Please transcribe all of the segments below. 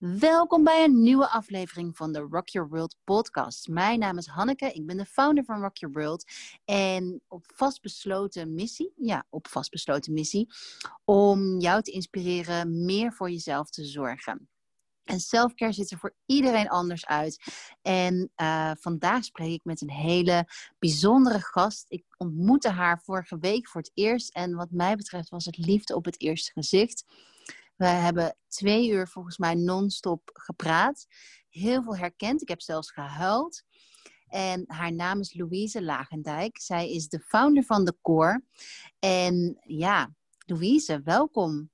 Welkom bij een nieuwe aflevering van de Rock Your World podcast. Mijn naam is Hanneke, ik ben de founder van Rock Your World en op vastbesloten missie, ja, op vastbesloten missie, om jou te inspireren meer voor jezelf te zorgen. En selfcare ziet er voor iedereen anders uit. En uh, vandaag spreek ik met een hele bijzondere gast. Ik ontmoette haar vorige week voor het eerst. En wat mij betreft was het liefde op het eerste gezicht. We hebben twee uur volgens mij non-stop gepraat. Heel veel herkend. Ik heb zelfs gehuild. En haar naam is Louise Lagendijk. Zij is de founder van de Core. En ja, Louise, welkom.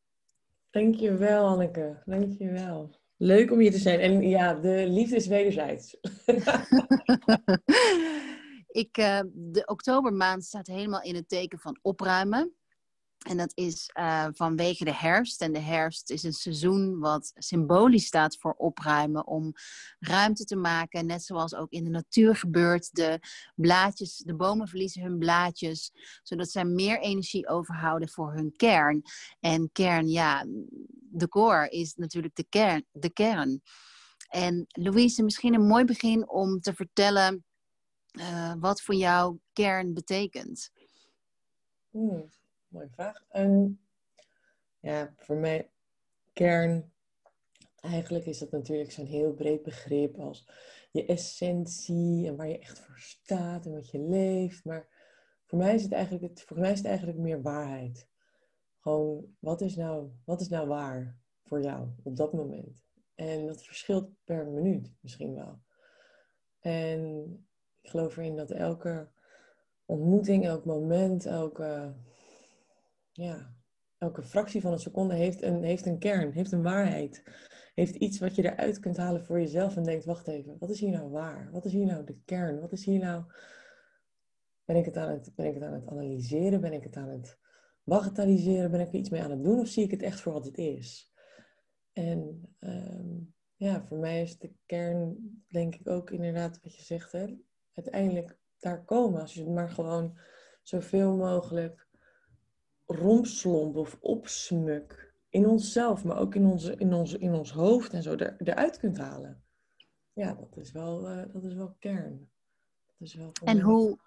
Dankjewel, Anneke. Dankjewel. Leuk om hier te zijn. En ja, de liefde is wederzijds. Ik, uh, de oktobermaand staat helemaal in het teken van opruimen. En dat is uh, vanwege de herfst. En de herfst is een seizoen wat symbolisch staat voor opruimen. Om ruimte te maken. Net zoals ook in de natuur gebeurt. De blaadjes, de bomen verliezen hun blaadjes. Zodat zij meer energie overhouden voor hun kern. En kern, ja, de core is natuurlijk de kern. De kern. En Louise, misschien een mooi begin om te vertellen uh, wat voor jou kern betekent. Mooie vraag. En ja, voor mij kern, eigenlijk is dat natuurlijk zo'n heel breed begrip als je essentie en waar je echt voor staat en wat je leeft. Maar voor mij is het eigenlijk, voor mij eigenlijk meer waarheid. Gewoon, wat is, nou, wat is nou waar voor jou op dat moment? En dat verschilt per minuut misschien wel. En ik geloof erin dat elke ontmoeting, elk moment, elke ja, elke fractie van een seconde heeft een, heeft een kern, heeft een waarheid. Heeft iets wat je eruit kunt halen voor jezelf en denkt, wacht even, wat is hier nou waar? Wat is hier nou de kern? Wat is hier nou... Ben ik het aan het, ben ik het, aan het analyseren? Ben ik het aan het bagatelliseren? Ben ik er iets mee aan het doen? Of zie ik het echt voor wat het is? En ehm, ja, voor mij is de kern, denk ik ook inderdaad wat je zegt, hè? uiteindelijk daar komen. Als je het maar gewoon zoveel mogelijk rompslomp of opsmuk in onszelf, maar ook in, onze, in, onze, in ons hoofd en zo er, eruit kunt halen. Ja, dat is wel, uh, dat is wel kern. Dat is wel en hoe,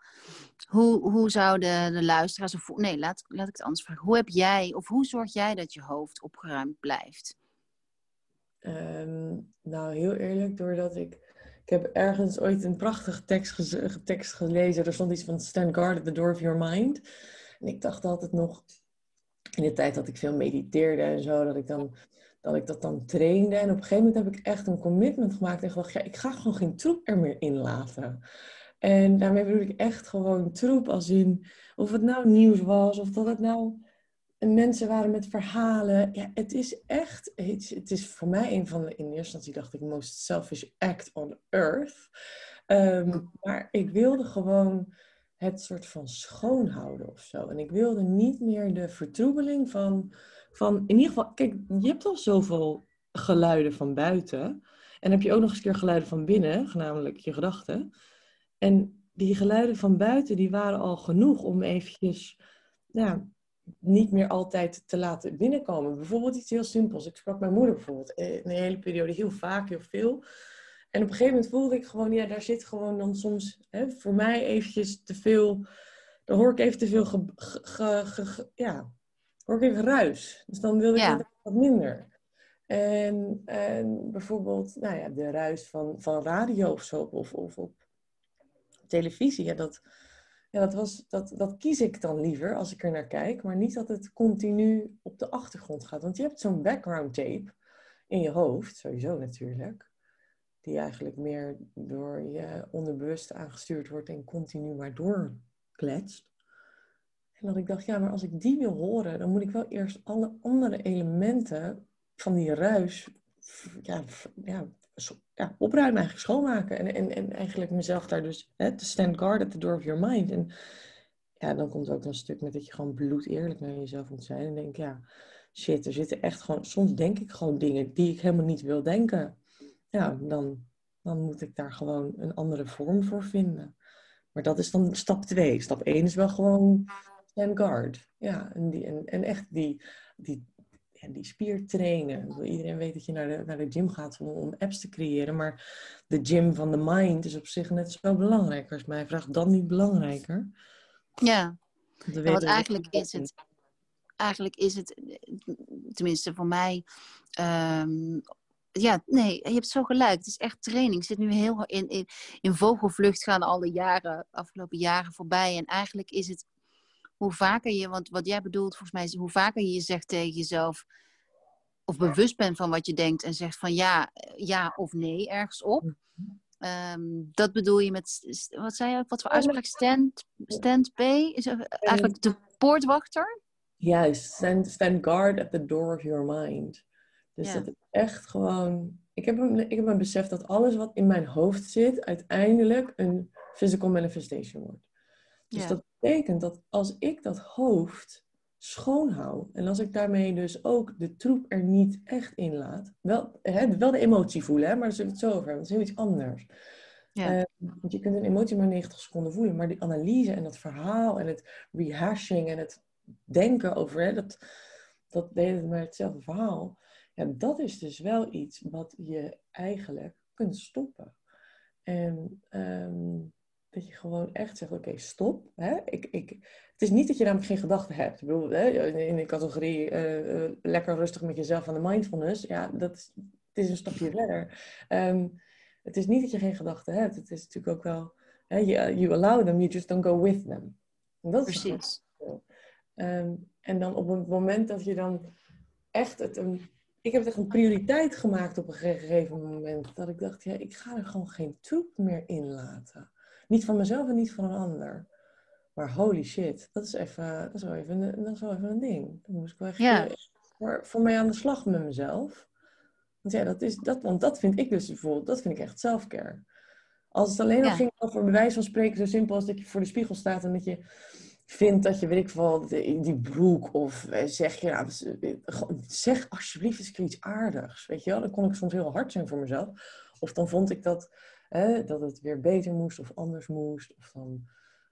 hoe, hoe zouden de luisteraars, of, nee, laat, laat ik het anders vragen. Hoe heb jij, of hoe zorg jij dat je hoofd opgeruimd blijft? Um, nou, heel eerlijk, doordat ik ik heb ergens ooit een prachtige tekst, tekst gelezen. Er stond iets van Stand guard at the door of your mind. En ik dacht altijd nog, in de tijd dat ik veel mediteerde en zo, dat ik, dan, dat ik dat dan trainde. En op een gegeven moment heb ik echt een commitment gemaakt en gedacht, ja, ik ga gewoon geen troep er meer in laten. En daarmee bedoel ik echt gewoon troep als in, of het nou nieuws was, of dat het nou mensen waren met verhalen. Ja, het is echt, het is, voor mij een van de, in eerste instantie dacht ik, most selfish act on earth. Ehm, maar ik wilde gewoon het soort van schoonhouden of zo. En ik wilde niet meer de vertroebeling van, van, in ieder geval, kijk, je hebt al zoveel geluiden van buiten. En heb je ook nog eens keer geluiden van binnen, namelijk je gedachten. En die geluiden van buiten, die waren al genoeg om eventjes, ja, niet meer altijd te laten binnenkomen. Bijvoorbeeld iets heel simpels. Ik sprak mijn moeder bijvoorbeeld in een hele periode heel vaak, heel veel. En op een gegeven moment voelde ik gewoon, ja, daar zit gewoon dan soms hè, voor mij eventjes te veel, dan hoor ik even te veel, ge, ja, hoor ik even ruis. Dus dan wilde ik wat minder. En, en bijvoorbeeld, nou ja, de ruis van, van radio of zo, of, of op televisie, ja, dat, ja, dat, was, dat, dat kies ik dan liever als ik er naar kijk, maar niet dat het continu op de achtergrond gaat. Want je hebt zo'n background tape in je hoofd, sowieso natuurlijk die eigenlijk meer door je onderbewust aangestuurd wordt en continu maar doorkletst. En dat ik dacht, ja, maar als ik die wil horen, dan moet ik wel eerst alle andere elementen van die ruis ja, ja, ja, opruimen, eigenlijk schoonmaken. En, en, en eigenlijk mezelf daar dus hè, stand guard at the door of your mind. En ja, dan komt ook een stuk met dat je gewoon bloed eerlijk naar jezelf moet zijn. En denk, ja, shit, er zitten echt gewoon, soms denk ik gewoon dingen die ik helemaal niet wil denken ja, dan, dan moet ik daar gewoon een andere vorm voor vinden. Maar dat is dan stap 2. Stap 1 is wel gewoon stand guard. Ja, en, die, en, en echt die, die, ja, die spier trainen. Iedereen weet dat je naar de, naar de gym gaat om, om apps te creëren. Maar de gym van de mind is op zich net zo belangrijk. Als mij vraagt, dan niet belangrijker. Ja, ja want eigenlijk is het, eigenlijk is het, tenminste voor mij, um, ja, nee, je hebt zo gelijk. Het is echt training. Ik zit nu heel in, in, in vogelvlucht gaan alle jaren, afgelopen jaren voorbij. En eigenlijk is het hoe vaker je, want wat jij bedoelt volgens mij is hoe vaker je zegt tegen jezelf, of bewust bent van wat je denkt en zegt van ja, ja of nee ergens op. Um, dat bedoel je met, wat zei je wat voor uitspraak? Stand, stand B? Is eigenlijk de poortwachter? Juist, stand, stand guard at the door of your mind. Dus dat is echt gewoon. Ik heb, een, ik heb een besef dat alles wat in mijn hoofd zit, uiteindelijk een physical manifestation wordt. Dus dat betekent dat als ik dat hoofd schoonhoud en als ik daarmee dus ook de troep er niet echt in laat, wel, hè, wel de emotie voelen, hè, maar daar zullen we het zo over hebben, dat is heel iets anders. Ja. Uh, want je kunt een emotie maar 90 seconden voelen, maar die analyse en dat verhaal en het rehashing en het denken over, hè, dat, dat deed maar hetzelfde verhaal. Ja, dat is dus wel iets wat je eigenlijk kunt stoppen. En um, dat je gewoon echt zegt, oké, stop. Hè? Ik, ik, het is niet dat je namelijk geen gedachten hebt. Ik bedoel, hè, in de categorie uh, lekker rustig met jezelf aan de mindfulness. Ja, dat is, het is een stapje verder. Um, het is niet dat je geen gedachten hebt. Het is natuurlijk ook wel... Hè, you, you allow them, you just don't go with them. En dat Precies. Um, en dan op het moment dat je dan echt het... Een, ik heb het echt een prioriteit gemaakt op een gegeven moment. Dat ik dacht, ja, ik ga er gewoon geen troep meer in laten. Niet van mezelf en niet van een ander. Maar holy shit, dat is, even, dat is, wel, even, een, dat is wel even een ding. Dan moest ik wel even voor, voor mij aan de slag met mezelf. Want ja, dat is, dat, want dat vind ik dus bijvoorbeeld, dat vind ik echt selfcare. Als het alleen nog ging over bewijs van spreken, zo simpel als dat je voor de spiegel staat en dat je vindt dat je, weet ik wel, die broek of eh, zeg je, nou, eh, zeg alsjeblieft eens iets aardigs, weet je wel. Dan kon ik soms heel hard zijn voor mezelf. Of dan vond ik dat dat het weer beter moest of anders moest. Of dan,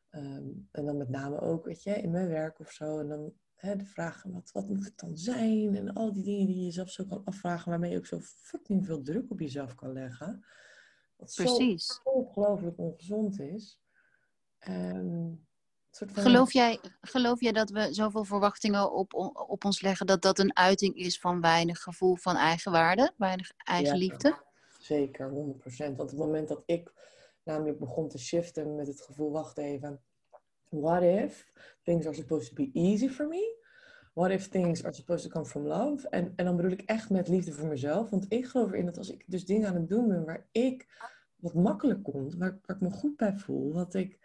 ehm, en dan met name ook, weet je, in mijn werk of zo. En dan hè, de vraag, wat, wat moet het dan zijn? En al die dingen die je jezelf zo kan afvragen, waarmee je ook zo fucking veel druk op jezelf kan leggen. Wat Precies. zo ongelooflijk ongezond is. Um, soort van... geloof, jij, geloof jij dat we zoveel verwachtingen op, op ons leggen dat dat een uiting is van weinig gevoel van eigenwaarde, weinig eigenliefde? Ja. Zeker, 100%. Want op het moment dat ik namelijk begon te shiften met het gevoel, wacht even, what if things are supposed to be easy for me? What if things are supposed to come from love? En, en dan bedoel ik echt met liefde voor mezelf. Want ik geloof erin dat als ik dus dingen aan het doen ben waar ik wat makkelijk komt, waar, waar ik me goed bij voel, wat ik,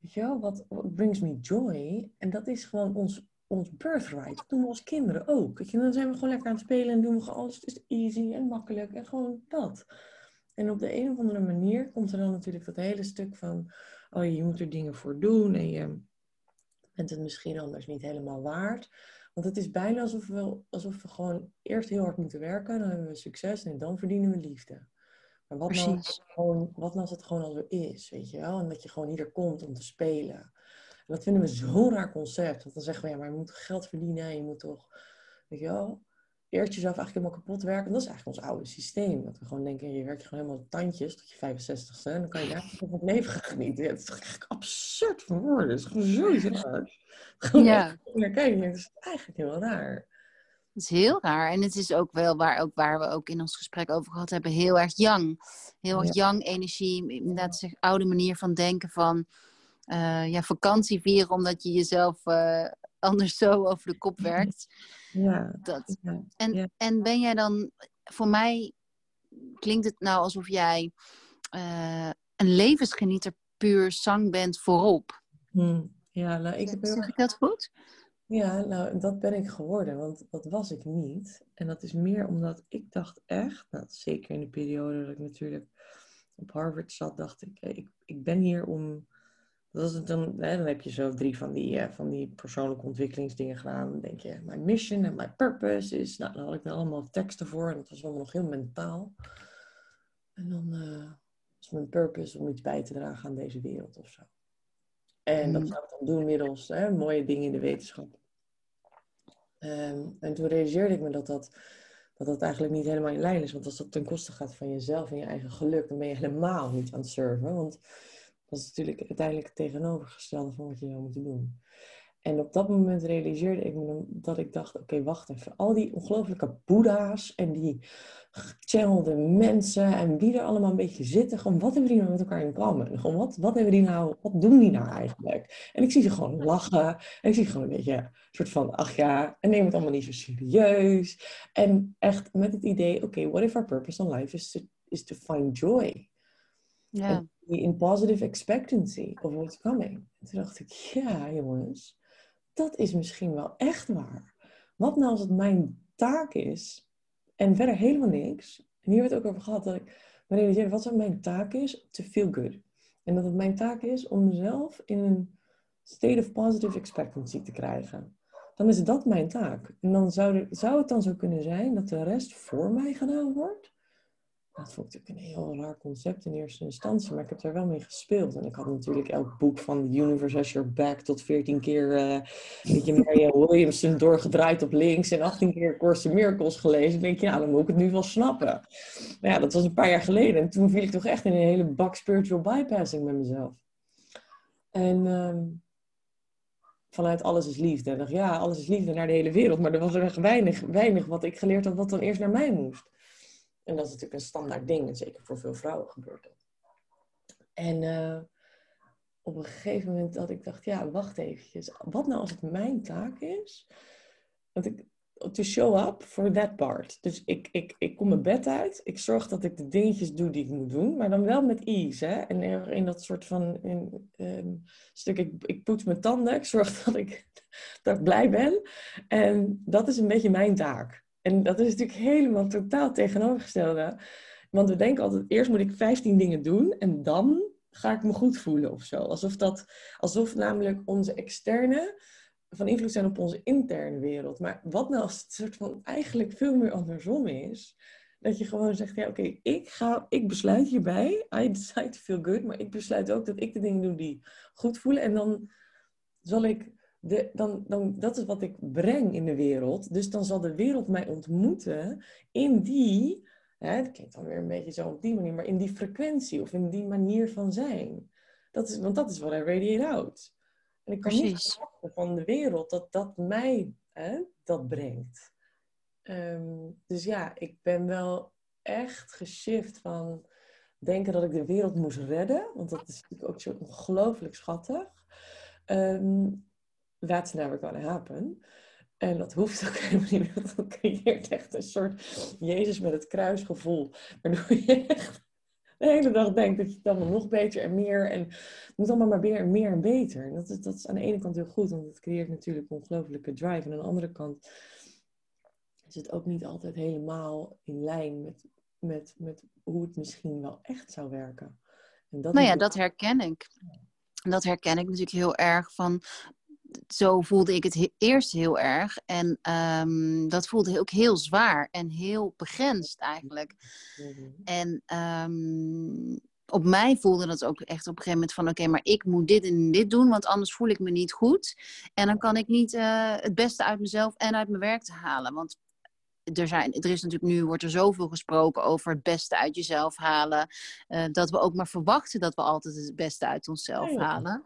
weet je wel, wat, brings me joy. En dat is gewoon ons ons birthright. Dat doen we als kinderen ook. Weet je? Dan zijn we gewoon lekker aan het spelen en doen we gewoon alles. Het is easy en makkelijk en gewoon dat. En op de een of andere manier komt er dan natuurlijk dat hele stuk van... Oh, je moet er dingen voor doen en je bent het misschien anders niet helemaal waard. Want het is bijna alsof we, alsof we gewoon eerst heel hard moeten werken. Dan hebben we succes en dan verdienen we liefde. Maar wat nou, gewoon, wat nou als het gewoon al zo is, weet je wel? En dat je gewoon hier komt om te spelen dat vinden we zo'n raar concept. Want dan zeggen we, ja, maar je moet geld verdienen. Je moet toch, weet je wel, eerst jezelf eigenlijk helemaal kapot werken. dat is eigenlijk ons oude systeem. Dat we gewoon denken, je werkt gewoon helemaal tandjes tot je 65ste. En dan kan je daar van het leven gaan genieten. Ja, het is eigenlijk absurd van woorden. Het is gewoon zo raar. ja. Naar kijken, het is eigenlijk heel raar. Het is heel raar. En het is ook wel waar, ook waar we ook in ons gesprek over gehad hebben, heel erg young. Heel erg young energie. Inderdaad, een oude manier van denken van uh, ja, vakantie vieren omdat je jezelf uh, anders zo over de kop werkt. Ja. Dat. En, en ben jij dan, voor mij klinkt het nou alsof jij uh, een levensgenieter puur zang bent voorop. Hmm. Ja, nou, ik heb Zeg ik dat goed? Ja, nou, dat ben ik geworden, want dat was ik niet. En dat is meer omdat ik dacht echt, nou, zeker in de periode dat ik natuurlijk op Harvard zat, dacht ik, ik, ik ben hier om dat is dan, hè, dan heb je zo drie van die, uh, van die persoonlijke ontwikkelingsdingen gedaan. Dan denk je, my mission en my purpose is... Nou, dan had ik dan allemaal teksten voor en dat was allemaal nog heel mentaal. En dan uh, was mijn purpose om iets bij te dragen aan deze wereld of zo. En dat mm. zou ik dan doen middels hè, mooie dingen in de wetenschap. Ehm, en toen realiseerde ik me dat dat, dat dat eigenlijk niet helemaal in lijn is. Want als dat ten koste gaat van jezelf en je eigen geluk, dan ben je helemaal niet aan het surfen. Want dat is natuurlijk uiteindelijk het tegenovergestelde van wat je zou moeten doen. En op dat moment realiseerde ik me dat ik dacht, oké, wacht even. Al die ongelofelijke boeddha's en die gechannelde mensen en wie er allemaal een beetje zitten. Gewoon, wat hebben die nou met elkaar in common? Gewoon, wat, wat, hebben die nou, wat doen die nou eigenlijk? En ik zie ze gewoon lachen. En ik zie gewoon een beetje een soort van, ach ja, en neem het allemaal niet zo serieus. En echt met het idee, oké, what if our purpose in life is to, is to find joy? Ja. In positive expectancy of what's coming. En toen dacht ik, ja jongens, dat is misschien wel echt waar. Wat nou als het mijn taak is en verder helemaal niks. En hier werd ook over gehad dat ik me realiseerde wat mijn taak is, to feel good. En dat het mijn taak is om mezelf in een state of positive expectancy te krijgen. Dan is dat mijn taak. En dan zou, zou het dan zo kunnen zijn dat de rest voor mij gedaan wordt. Dat vond ik natuurlijk een heel raar concept in eerste instantie, maar ik heb daar wel mee gespeeld. En ik had natuurlijk elk boek van The Universe as Your Back tot 14 keer, uh, weet je, Williamson doorgedraaid op links en 18 keer Course in Miracles gelezen. Dan denk je, nou, dan moet ik het nu wel snappen. Maar ja, dat was een paar jaar geleden. En toen viel ik toch echt in een hele bak spiritual bypassing met mezelf. En ehm, vanuit alles is liefde. En dacht, ja, alles is liefde naar de hele wereld. Maar er was er echt weinig, weinig wat ik geleerd had wat dan eerst naar mij moest. En dat is natuurlijk een standaard ding. En zeker voor veel vrouwen gebeurt dat. En uh, op een gegeven moment dat ik dacht, ja, wacht eventjes. Wat nou als het mijn taak is? Want ik, to show up for that part. Dus ik, ik, ik kom mijn bed uit. Ik zorg dat ik de dingetjes doe die ik moet doen. Maar dan wel met ease. Hè? En in dat soort van um, stuk, ik, ik poets mijn tanden. Ik zorg dat ik, dat ik blij ben. En dat is een beetje mijn taak. En dat is natuurlijk helemaal totaal tegenovergestelde. Want we denken altijd, eerst moet ik 15 dingen doen en dan ga ik me goed voelen of zo. Alsof, dat, alsof namelijk onze externe van invloed zijn op onze interne wereld. Maar wat nou als het soort van eigenlijk veel meer andersom is? Dat je gewoon zegt, ja oké, ik ik, ik besluit hierbij. I decide to feel good. Maar ik besluit ook dat ik de dingen doe die goed voelen. En dan zal ik de, dan, dan, dat is wat ik breng in de wereld. Dus dan zal de wereld mij ontmoeten in die, hè, dat klinkt dan weer een beetje zo op die manier, maar in die frequentie of in die manier van zijn. Dat is, want dat is wat I radiate out. En ik kan Precies. niet verwachten van de wereld dat dat mij hè, dat brengt. Ehm, dus ja, ik ben wel echt geshift van denken dat ik de wereld moest redden. Want dat is natuurlijk ook zo ongelooflijk schattig. Um, that's never gonna happen. En dat hoeft ook helemaal niet. Dat creëert echt een soort Jezus met het kruisgevoel. Waardoor je echt de hele dag denkt dat je het allemaal nog beter en meer. En het moet allemaal maar meer en meer en beter. En dat is, dat is aan de ene kant heel goed, want het creëert natuurlijk ongelofelijke drive. En aan de andere kant is het ook niet altijd helemaal in lijn met, met, met hoe het misschien wel echt zou werken. En dat nou ja, dat herken ik. Dat herken ik natuurlijk heel erg van zo voelde ik het eerst heel erg. En um, dat voelde ook heel zwaar en heel begrensd eigenlijk. Mhm. En um, op mij voelde dat ook echt op een gegeven moment van... oké, maar ik moet dit en dit doen, want anders voel ik me niet goed. En dan kan ik niet uh, het beste uit mezelf en uit mijn werk te halen. Want er, zijn, er is natuurlijk nu, wordt er zoveel gesproken over het beste uit jezelf halen. Uh, dat we ook maar verwachten dat we altijd het beste uit onszelf halen.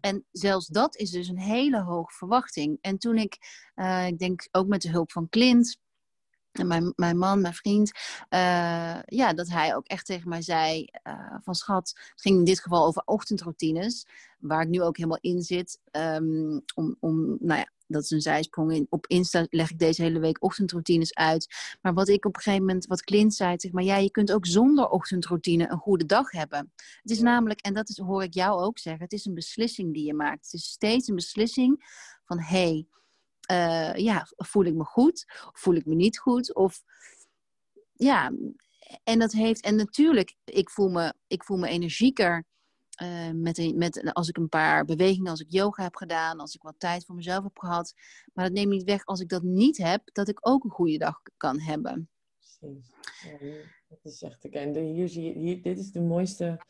En zelfs dat is dus een hele hoge verwachting. En toen ik, uh, ik denk ook met de hulp van Clint, en mijn, mijn man, mijn vriend, uh, ja, dat hij ook echt tegen mij zei uh, van schat, het ging in dit geval over ochtendroutines, waar ik nu ook helemaal in zit, um, om, om nou ja, dat is een zijsprong. In, op Insta leg ik deze hele week ochtendroutines uit. Maar wat ik op een gegeven moment, wat Clint zei, zeg maar, ja, je kunt ook zonder ochtendroutine een goede dag hebben. Het is namelijk, en dat is, hoor ik jou ook zeggen, het is een beslissing die je maakt. Het is steeds een beslissing van, hé, hey, uh, ja, voel ik me goed? Voel ik me niet goed? Of, ja, en dat heeft, en natuurlijk, ik voel me, ik voel me energieker uh, met een, met, als ik een paar bewegingen, als ik yoga heb gedaan, als ik wat tijd voor mezelf heb gehad. Maar dat neemt niet weg als ik dat niet heb, dat ik ook een goede dag kan hebben. Precies. Dat is echt En hier zie je, hier, dit is de mooiste,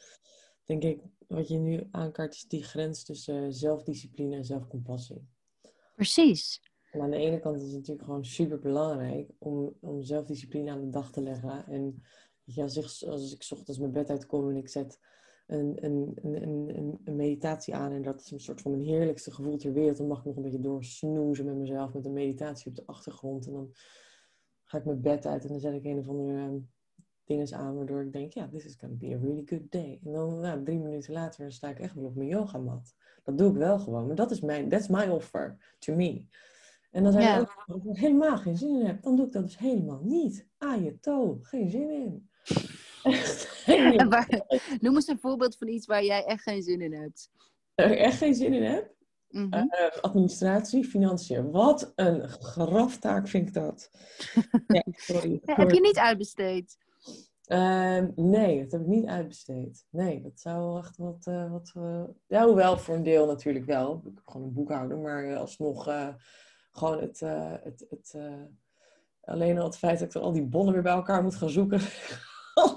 denk ik, wat je nu aankaart, is die grens tussen zelfdiscipline en zelfcompassie. Precies. Aan de ene kant is het natuurlijk gewoon super belangrijk om, om zelfdiscipline aan de dag te leggen. En je, als, ik, als ochtends mijn bed uitkom en ik zet een, een, een, een, meditatie aan en dat is een soort van mijn heerlijkste gevoel ter wereld, dan mag ik nog een beetje doorsnoezen met mezelf met een meditatie op de achtergrond. En dan ga ik mijn bed uit en dan zet ik een of andere um, dingen aan waardoor ik denk, ja, this is gonna be a really good day. En dan nou, drie minuten later sta ik echt wel op mijn yogamat. Dat doe ik wel gewoon, maar dat is mijn, that's my offer to me. En dan zijn ja. ook, als ik helemaal geen zin in heb, dan doe ik dat dus helemaal niet. Ah, je toe, geen zin in. waar, noem eens een voorbeeld van iets waar jij echt geen zin in hebt. Waar ik echt geen zin in heb? Mm administratie, financiën. Wat een graftaak vind ik dat. ja, sorry. heb je niet uitbesteed? Uh, nee, dat heb ik niet uitbesteed. Nee, dat zou echt wat... Uh, wat uh, ja, hoewel voor een deel natuurlijk wel. Ik heb gewoon een boekhouder, maar alsnog gewoon het... het, het alleen al het feit dat ik dan al die bonnen weer bij elkaar moet gaan zoeken...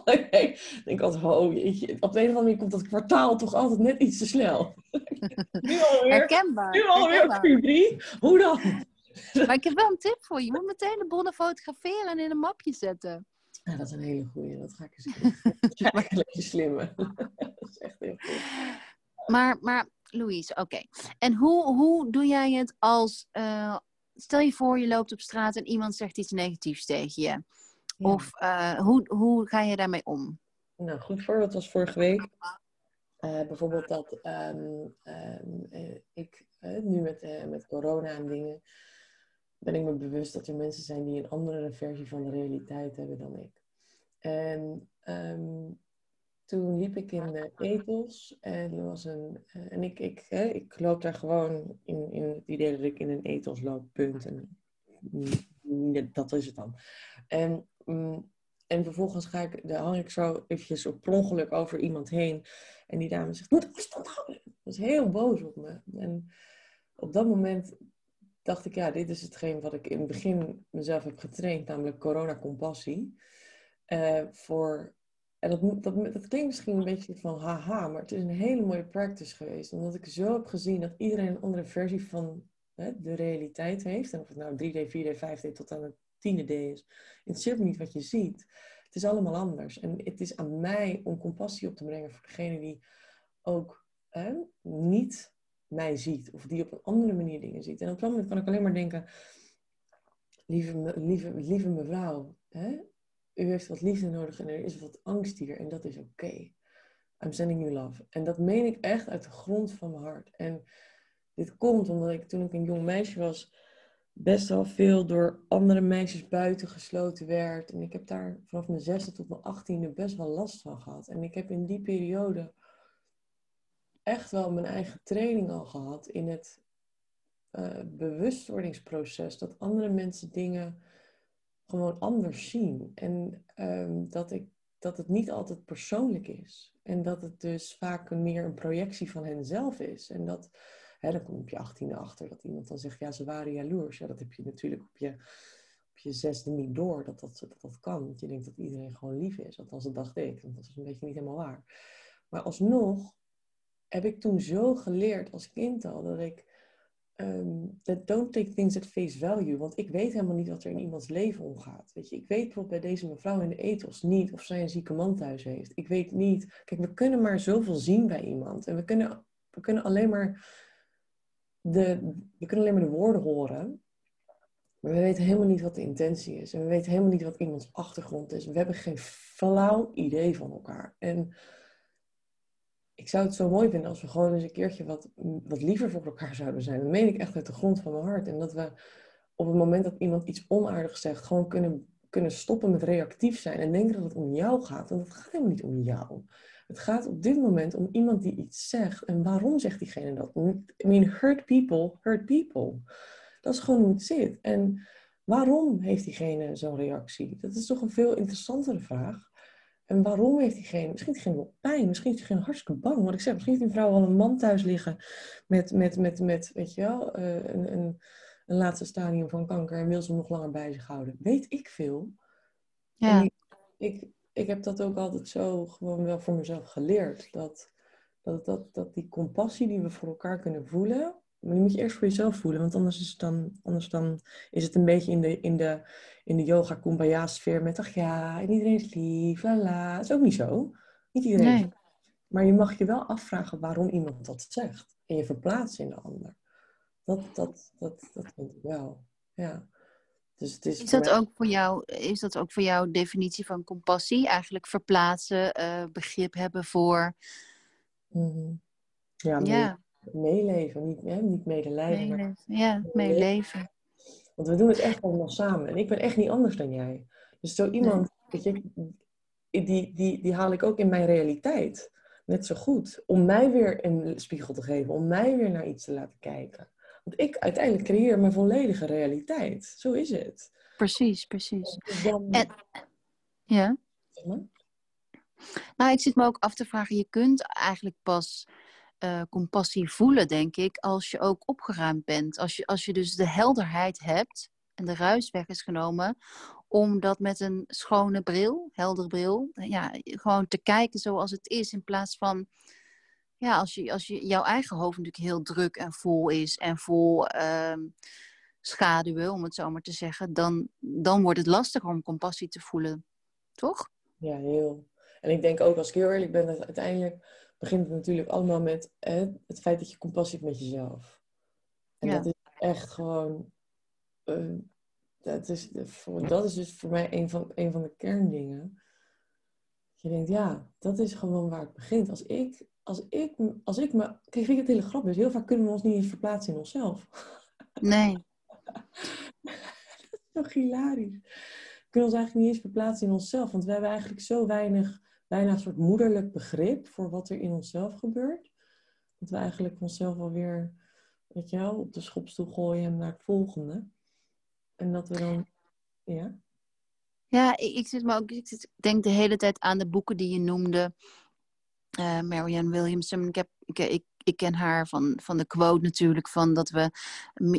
ik denk altijd, oh jeetje, op de een of andere manier komt dat kwartaal toch altijd net iets te snel. nu alweer, Herkenbaar. Nu alweer Q3. Hoe dan? Maar ik heb wel een tip voor je. Je moet meteen de bonnen fotograferen en in een mapje zetten. Ja, dat is een hele goeie. Dat ga ik eens doen. Dat is een beetje slimme. dat is echt heel goed. Maar, maar Louise, oké. En hoe, hoe doe jij het als... Uh, stel je voor, je loopt op straat en iemand zegt iets negatiefs tegen je. Of uh, hoe, hoe ga je daarmee om? Nou, goed voorbeeld was vorige week. Uh, bijvoorbeeld dat um, um, ik nu met, met corona en dingen ben ik me bewust dat er mensen zijn die een andere versie van de realiteit hebben dan ik. En um, toen liep ik in de etels en was een. en ik, ik, hè, ik loop daar gewoon in, in het idee dat ik in een etels loop, punt. En dat is het dan. En Mm, en vervolgens ga ik, dan hang ik zo eventjes op ongeluk over iemand heen. En die dame zegt, moet afstand houden. Is heel boos op me. En op dat moment dacht ik, ja, dit is hetgeen wat ik in het begin mezelf heb getraind, namelijk corona-compassie. Uh, voor, en dat, dat, dat klinkt misschien een beetje van haha, maar het is een hele mooie practice geweest. Omdat ik zo heb gezien dat iedereen een andere versie van hè, de realiteit heeft. En of het nou 3D, 4D, 5D tot aan het tiende D is. Het me niet wat je ziet. Het is allemaal anders. En het is aan mij om compassie op te brengen voor degene die ook niet mij ziet. Of die op een andere manier dingen ziet. En op dat moment kan ik alleen maar denken... Lieve, lieve, lieve mevrouw, hè, u heeft wat liefde nodig en er is wat angst hier. En dat is oké. I'm sending you love. En dat meen ik echt uit de grond van mijn hart. En dit komt omdat ik toen ik een jong meisje was best wel veel door andere meisjes buiten gesloten werd. En ik heb daar vanaf mijn zesde tot mijn achttiende best wel last van gehad. En ik heb in die periode echt wel mijn eigen training al gehad in het uh, bewustwordingsproces. Dat andere mensen dingen gewoon anders zien. En um, dat, ik, dat het niet altijd persoonlijk is. En dat het dus vaak meer een projectie van henzelf is. En dat Hè, dan kom je op je achttiende achter dat iemand dan zegt, ja, ze waren jaloers. Ja, dat heb je natuurlijk op je, op je zesde niet door dat dat, dat dat kan. Je denkt dat iedereen gewoon lief is. Althans, dat dacht ik. Want dat is een beetje niet helemaal waar. Maar alsnog heb ik toen zo geleerd als kind al dat ik. Um, don't take things at face value. Want ik weet helemaal niet wat er in iemands leven omgaat. Weet je, ik weet bijvoorbeeld bij deze mevrouw in de ethos niet of zij een zieke man thuis heeft. Ik weet niet. Kijk, we kunnen maar zoveel zien bij iemand. En we kunnen, we kunnen alleen maar de, we kunnen alleen maar de woorden horen. Maar we weten helemaal niet wat de intentie is. En we weten helemaal niet wat iemands achtergrond is. We hebben geen flauw idee van elkaar. En ik zou het zo mooi vinden als we gewoon eens een keertje wat, wat liever voor elkaar zouden zijn. Dat meen ik echt uit de grond van mijn hart. En dat we op het moment dat iemand iets onaardigs zegt, gewoon kunnen, kunnen stoppen met reactief zijn. En denken dat het om jou gaat. Want het gaat helemaal niet om jou. Het gaat op dit moment om iemand die iets zegt. En waarom zegt diegene dat? I mean, hurt people, hurt people. Dat is gewoon hoe het zit. En waarom heeft diegene zo'n reactie? Dat is toch een veel interessantere vraag. En waarom heeft diegene, misschien heeft diegene wel pijn, misschien is diegene hartstikke bang. Wat ik zeg, misschien heeft die vrouw al een man thuis liggen met, met, met, met weet je wel, eh, een, een, een laatste stadium van kanker en wil ze hem nog langer bij zich houden. Weet ik veel. Ja. ik, ik, ik heb dat ook altijd zo gewoon wel voor mezelf geleerd. Dat, dat, dat, dat die compassie die we voor elkaar kunnen voelen, Maar die moet je eerst voor jezelf voelen, want anders is het dan, anders dan is het een beetje in de, in de, in de yoga kumbaya sfeer met ach ja, en iedereen is lief, la Dat is ook niet zo. Niet iedereen. Nee. Maar je mag je wel afvragen waarom iemand dat zegt. En je verplaatst in de ander. Dat, dat, dat, dat vind ik wel. Ja. Dus het is, is, dat ook voor jou, is dat ook voor jou definitie van compassie? Eigenlijk verplaatsen, uh, begrip hebben voor. Mm Ja, ja. Meeleven, niet, hè, niet medelijden. Meeleven. Maar ja, meeleven. Want we doen het echt allemaal samen. En ik ben echt niet anders dan jij. Dus zo iemand, weet je, die, die, die haal ik ook in mijn realiteit. Net zo goed. Om mij weer een spiegel te geven. Om mij weer naar iets te laten kijken. Want ik uiteindelijk creëer mijn volledige realiteit. Zo is het. Precies, precies. En, ja. Nou, ik zit me ook af te vragen, je kunt eigenlijk pas uh, compassie voelen, denk ik, als je ook opgeruimd bent. Als je, als je dus de helderheid hebt en de ruis weg is genomen, om dat met een schone bril, helder bril, ja, gewoon te kijken zoals het is, in plaats van ja, als, je, als je, jouw eigen hoofd natuurlijk heel druk en vol is en vol uh, schaduwen, om het zo maar te zeggen, dan, dan wordt het lastiger om compassie te voelen. Toch? Ja, heel. En ik denk ook, als ik heel eerlijk ben, dat uiteindelijk begint het natuurlijk allemaal met hè, het feit dat je compassie hebt met jezelf. En dat is echt gewoon. Uh, dat, is, dat is dus voor mij een van, een van de kerndingen. Je denkt, ja, dat is gewoon waar het begint. Als ik als ik, als ik me. Kijk, vind ik het hele grappig. Heel vaak kunnen we ons niet eens verplaatsen in onszelf. Nee. dat is toch hilarisch. We kunnen ons eigenlijk niet eens verplaatsen in onszelf. Want we hebben eigenlijk zo weinig, bijna een soort moederlijk begrip voor wat er in onszelf gebeurt. Dat we eigenlijk onszelf alweer, weet je wel, op de schopstoel gooien en naar het volgende. En dat we dan, ja. Ja, ik, ik zit maar ook, ik, zit, denk de hele tijd aan de boeken die je noemde uh, Marianne Williamson. Ik, heb, ik, ik, ik, ken haar van, van de quote natuurlijk van dat we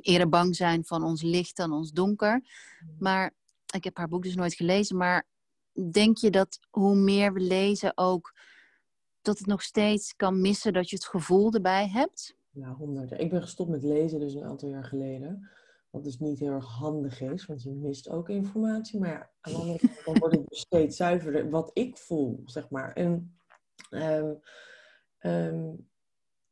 eerder bang zijn van ons licht dan ons donker. Mm. Maar ik heb haar boek dus nooit gelezen. Maar denk je dat hoe meer we lezen ook dat het nog steeds kan missen dat je het gevoel erbij hebt? Ja, honderden. Ik ben gestopt met lezen dus een aantal jaar geleden. Wat dus niet heel erg handig is, want je mist ook informatie. Maar ja, aan de andere kant dan wordt het dus steeds zuiverder wat ik voel, zeg maar. En Um, um,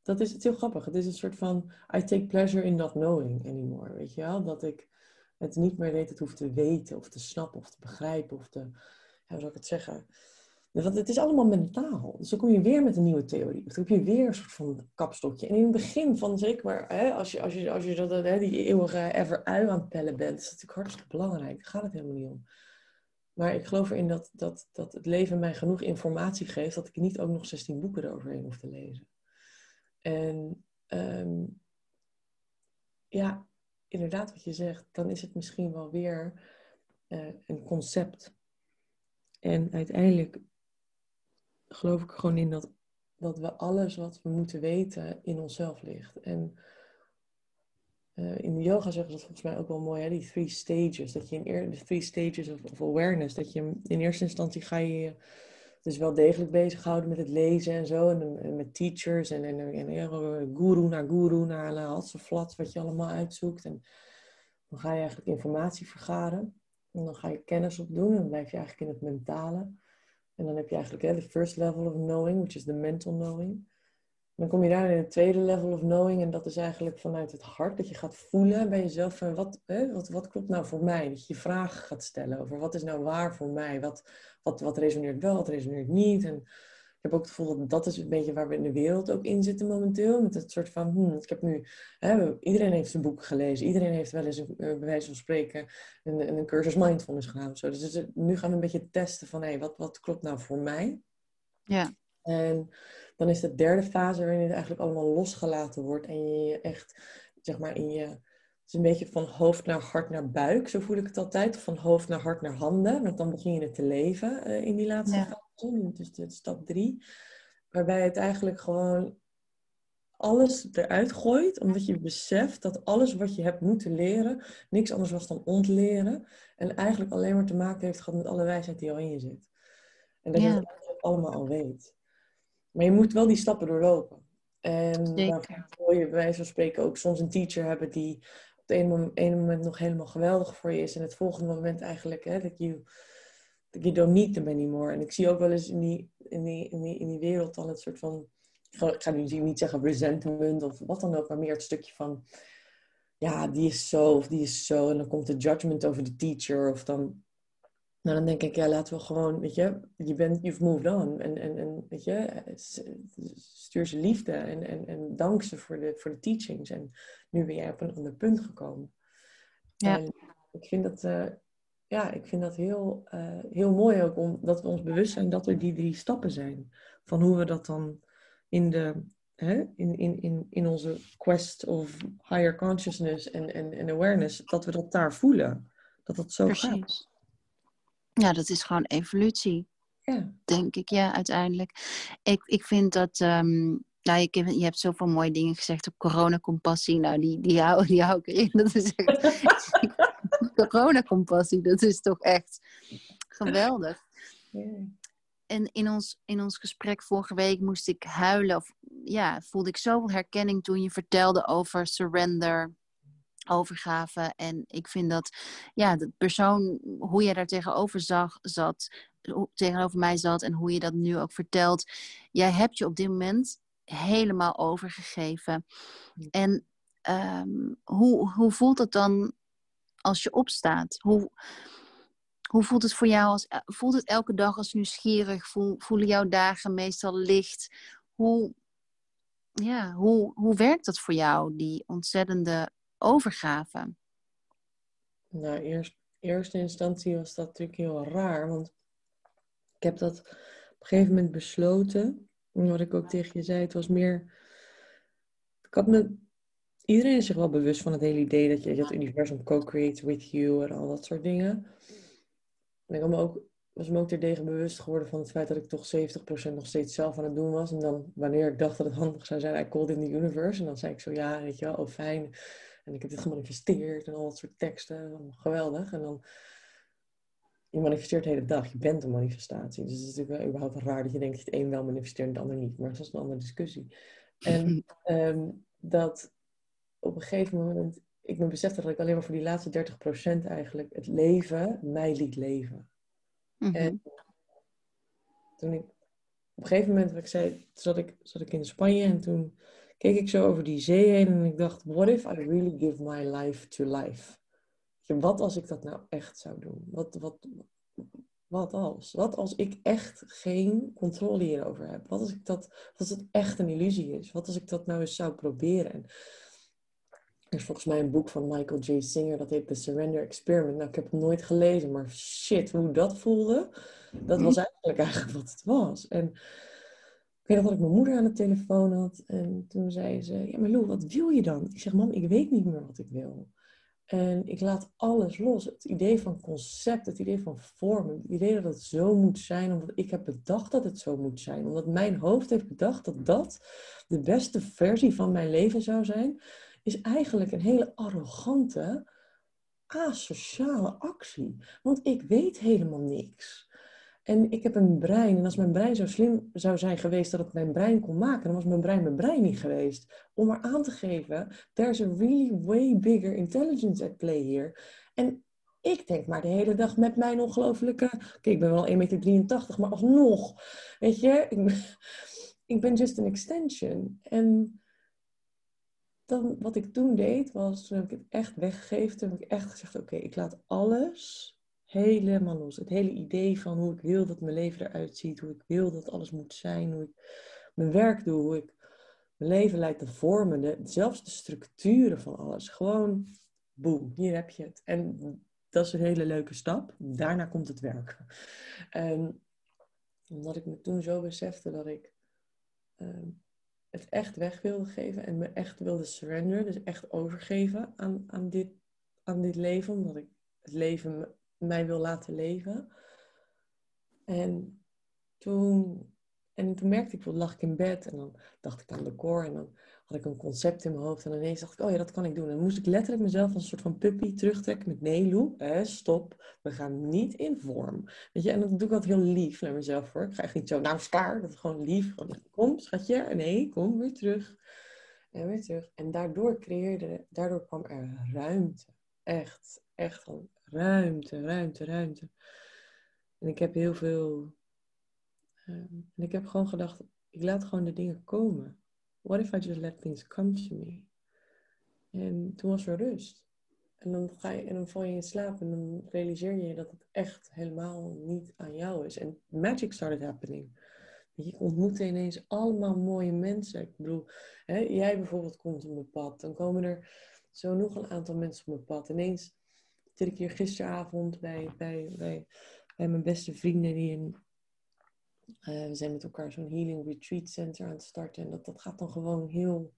dat is het heel grappig. Het is een soort van I take pleasure in not knowing anymore. Weet je wel? Dat ik het niet meer weet het hoef te weten of te snappen of te begrijpen of te, hoe zou ik het zeggen? Want het is allemaal mentaal. Dus dan kom je weer met een nieuwe theorie. Dan heb je weer een soort van kapstokje. En in het begin van, zeker maar, hè, als je, als je, als je dat, hè, die eeuwige ever ui aan het pellen bent, is dat natuurlijk hartstikke belangrijk. Daar gaat het helemaal niet om. Maar ik geloof erin dat, dat, dat het leven mij genoeg informatie geeft dat ik niet ook nog 16 boeken eroverheen hoef te lezen. En um, ja, inderdaad wat je zegt, dan is het misschien wel weer uh, een concept. En uiteindelijk geloof ik gewoon in dat, dat we alles wat we moeten weten in onszelf ligt. En uh, in de yoga zeggen ze dat volgens mij ook wel mooi, hè? die three stages. Dat je in de three stages of, of, awareness, dat je in eerste instantie ga je dus wel degelijk bezighouden met het lezen en zo. En, met teachers en, en, en, en guru naar guru naar Hatseflat, wat je allemaal uitzoekt. En dan ga je eigenlijk informatie vergaren. En dan ga je kennis opdoen en dan blijf je eigenlijk in het mentale. En dan heb je eigenlijk de first level of knowing, which is the mental knowing. Dan kom je daar in het tweede level of knowing. En dat is eigenlijk vanuit het hart. Dat je gaat voelen bij jezelf. Van wat, hè, wat, wat klopt nou voor mij? Dat je je vragen gaat stellen over wat is nou waar voor mij? Wat, wat, wat resoneert wel, wat resoneert niet? En heb ook het gevoel dat dat is een beetje waar we in de wereld ook in zitten momenteel. Met het soort van, hmm, ik heb nu, hè, iedereen heeft een boek gelezen. Iedereen heeft wel eens, een, eh, bij wijze van spreken, een, een cursus mindfulness gedaan. Zo. Dus nu gaan we een beetje testen van, hé, wat, wat klopt nou voor mij? Ja. En dan is de derde fase waarin het eigenlijk allemaal losgelaten wordt en je echt, zeg maar, in je. Het is een beetje van hoofd naar hart naar buik, zo voel ik het altijd. Of van hoofd naar hart naar handen, want dan begin je het te leven uh, in die laatste fase. Dus de stap drie. Waarbij het eigenlijk gewoon alles eruit gooit, omdat je beseft dat alles wat je hebt moeten leren, niks anders was dan ontleren. En eigenlijk alleen maar te maken heeft gehad met alle wijsheid die al in je zit. En dat je het allemaal al weet. Maar je moet wel die stappen doorlopen. En Zeker. wil je bij wijze van spreken ook soms een teacher hebben die op het ene moment, ene moment nog helemaal geweldig voor je is. En het volgende moment eigenlijk, hè, dat that you don't need them anymore. En ik zie ook wel eens in die, in die, in die, in die wereld dan het soort van, ik ga nu niet zeggen resentment of wat dan ook, maar meer het stukje van, ja, die is zo of die is zo. En dan komt de judgment over de teacher of dan nou, dan denk ik, ja, laten we gewoon, weet je, je bent, you've moved on. En, en, en weet je, stuur ze liefde en, en, en dank ze voor de, voor de teachings. En nu ben jij op een ander punt gekomen. Ja. En ik vind dat, uh, ja, ik vind dat heel, uh, heel mooi ook, omdat we ons bewust zijn dat er die drie stappen zijn. Van hoe we dat dan in de, hè, in, in, in, in onze quest of higher consciousness en, en, en awareness, dat we dat daar voelen. Dat dat zo Precies. gaat. Ja, dat is gewoon evolutie. Ja. Denk ik, ja, uiteindelijk. Ik, ik vind dat. Um, nou, je, je hebt zoveel mooie dingen gezegd op coronacompassie. Nou, die, die, hou, die hou ik erin. Dat is echt. coronacompassie, dat is toch echt geweldig. En in ons, in ons gesprek vorige week moest ik huilen. Of ja, voelde ik zoveel herkenning toen je vertelde over surrender overgave. En ik vind dat ja, de persoon, hoe je daar tegenover zag, zat, tegenover mij zat en hoe je dat nu ook vertelt. Jij hebt je op dit moment helemaal overgegeven. En ehm, hoe, hoe voelt het dan als je opstaat? Hoe, hoe voelt het voor jou? Als, voelt het elke dag als nieuwsgierig? Voel, voelen jouw dagen meestal licht? Hoe, ja, hoe, hoe werkt dat voor jou, die ontzettende overgave? Nou, eerst, eerste instantie was dat natuurlijk heel raar, want ik heb dat op een gegeven moment besloten. Wat ik ook tegen je zei, het was meer. Ik had me. Iedereen is zich wel bewust van het hele idee dat je het universum co-creates with you en al dat soort dingen. En ik had me ook, was me ook terdege bewust geworden van het feit dat ik toch 70% nog steeds zelf aan het doen was. En dan, wanneer ik dacht dat het handig zou zijn, I called in the universe. En dan zei ik zo, ja, weet je wel, oh fijn. En ik heb dit gemanifesteerd en al dat soort teksten. Geweldig. En dan, je manifesteert de hele dag. Je bent een manifestatie. Dus het is natuurlijk wel überhaupt raar dat je denkt dat het een wel manifesteert en het ander niet. Maar dat is een andere discussie. En ehm, dat op een gegeven moment, ik me besefte dat ik alleen maar voor die laatste 30% eigenlijk het leven mij liet leven. Mhm. En toen ik op een gegeven moment, wat ik zei, zat ik, zat ik in Spanje en toen keek ik zo over die zee heen en ik dacht, what if I really give my life to life? Wat als ik dat nou echt zou doen? Wat, wat, wat als? Wat als ik echt geen controle hierover heb? Wat als, ik dat, wat als het echt een illusie is? Wat als ik dat nou eens zou proberen? Er is volgens mij een boek van Michael J. Singer, dat heet The Surrender Experiment. Nou, ik heb het nooit gelezen, maar shit, hoe dat voelde, dat was eigenlijk eigenlijk wat het was. En ik weet nog dat ik mijn moeder aan de telefoon had. En toen zei ze, ja maar Lou, wat wil je dan? Ik zeg, mam, ik weet niet meer wat ik wil. En ik laat alles los. Het idee van concept, het idee van vorm, het idee dat het zo moet zijn, omdat ik heb bedacht dat het zo moet zijn. Omdat mijn hoofd heeft bedacht dat dat de beste versie van mijn leven zou zijn, is eigenlijk een hele arrogante, asociale actie. Want ik weet helemaal niks. En ik heb een brein. En als mijn brein zo slim zou zijn geweest dat het mijn brein kon maken, dan was mijn brein mijn brein niet geweest. Om maar aan te geven, there's a really way bigger intelligence at play here. En ik denk maar de hele dag met mijn ongelofelijke... Oké, ik ben wel 1,83 meter, maar alsnog. Weet je, ik ben, ik ben just an extension. En dan, wat ik toen deed, was toen heb ik het echt weggegeven. Toen heb ik echt gezegd, oké, ik laat alles helemaal los. Het hele idee van hoe ik wil dat mijn leven eruit ziet, hoe ik wil dat alles moet zijn, hoe ik mijn werk doe, hoe ik mijn leven leid te vormen, de, zelfs de structuren van alles. Gewoon, boem, hier heb je het. En dat is een hele leuke stap. Daarna komt het werk. Omdat ik me toen zo besefte dat ik ehm, het echt weg wilde geven en me echt wilde surrender, dus echt overgeven aan, aan, dit, aan dit leven, omdat ik het leven mij wil laten leven. En toen En toen merkte ik, lag ik in bed en dan dacht ik aan decor en dan had ik een concept in mijn hoofd. En ineens dacht ik, oh ja, dat kan ik doen. En moest ik letterlijk mezelf als een soort van puppy terugtrekken met nee, Lou, eh, stop. We gaan niet in vorm. Weet je, en dat doe ik altijd heel lief naar mezelf voor. Ik ga echt niet zo, nou is klaar. Dat is gewoon lief. kom, schatje. Nee, kom weer terug. En weer terug. En daardoor creëerde, daardoor kwam er ruimte. Echt, echt gewoon ruimte, ruimte, ruimte. En ik heb heel veel. Ehm, en ik heb gewoon gedacht, ik laat gewoon de dingen komen. What if I just let things come to me? En toen was er rust. En dan, ga je, en dan val je in slaap en dan realiseer je dat het echt helemaal niet aan jou is. En magic started happening. Je ontmoette ineens allemaal mooie mensen. Ik bedoel, hè, jij bijvoorbeeld komt op mijn pad. Dan komen er zo nog een aantal mensen op mijn pad. Ineens zit ik hier gisteravond bij, bij, bij, bij mijn beste vrienden die in uh, we zijn met elkaar zo'n healing retreat center aan het starten. En dat, dat gaat dan gewoon heel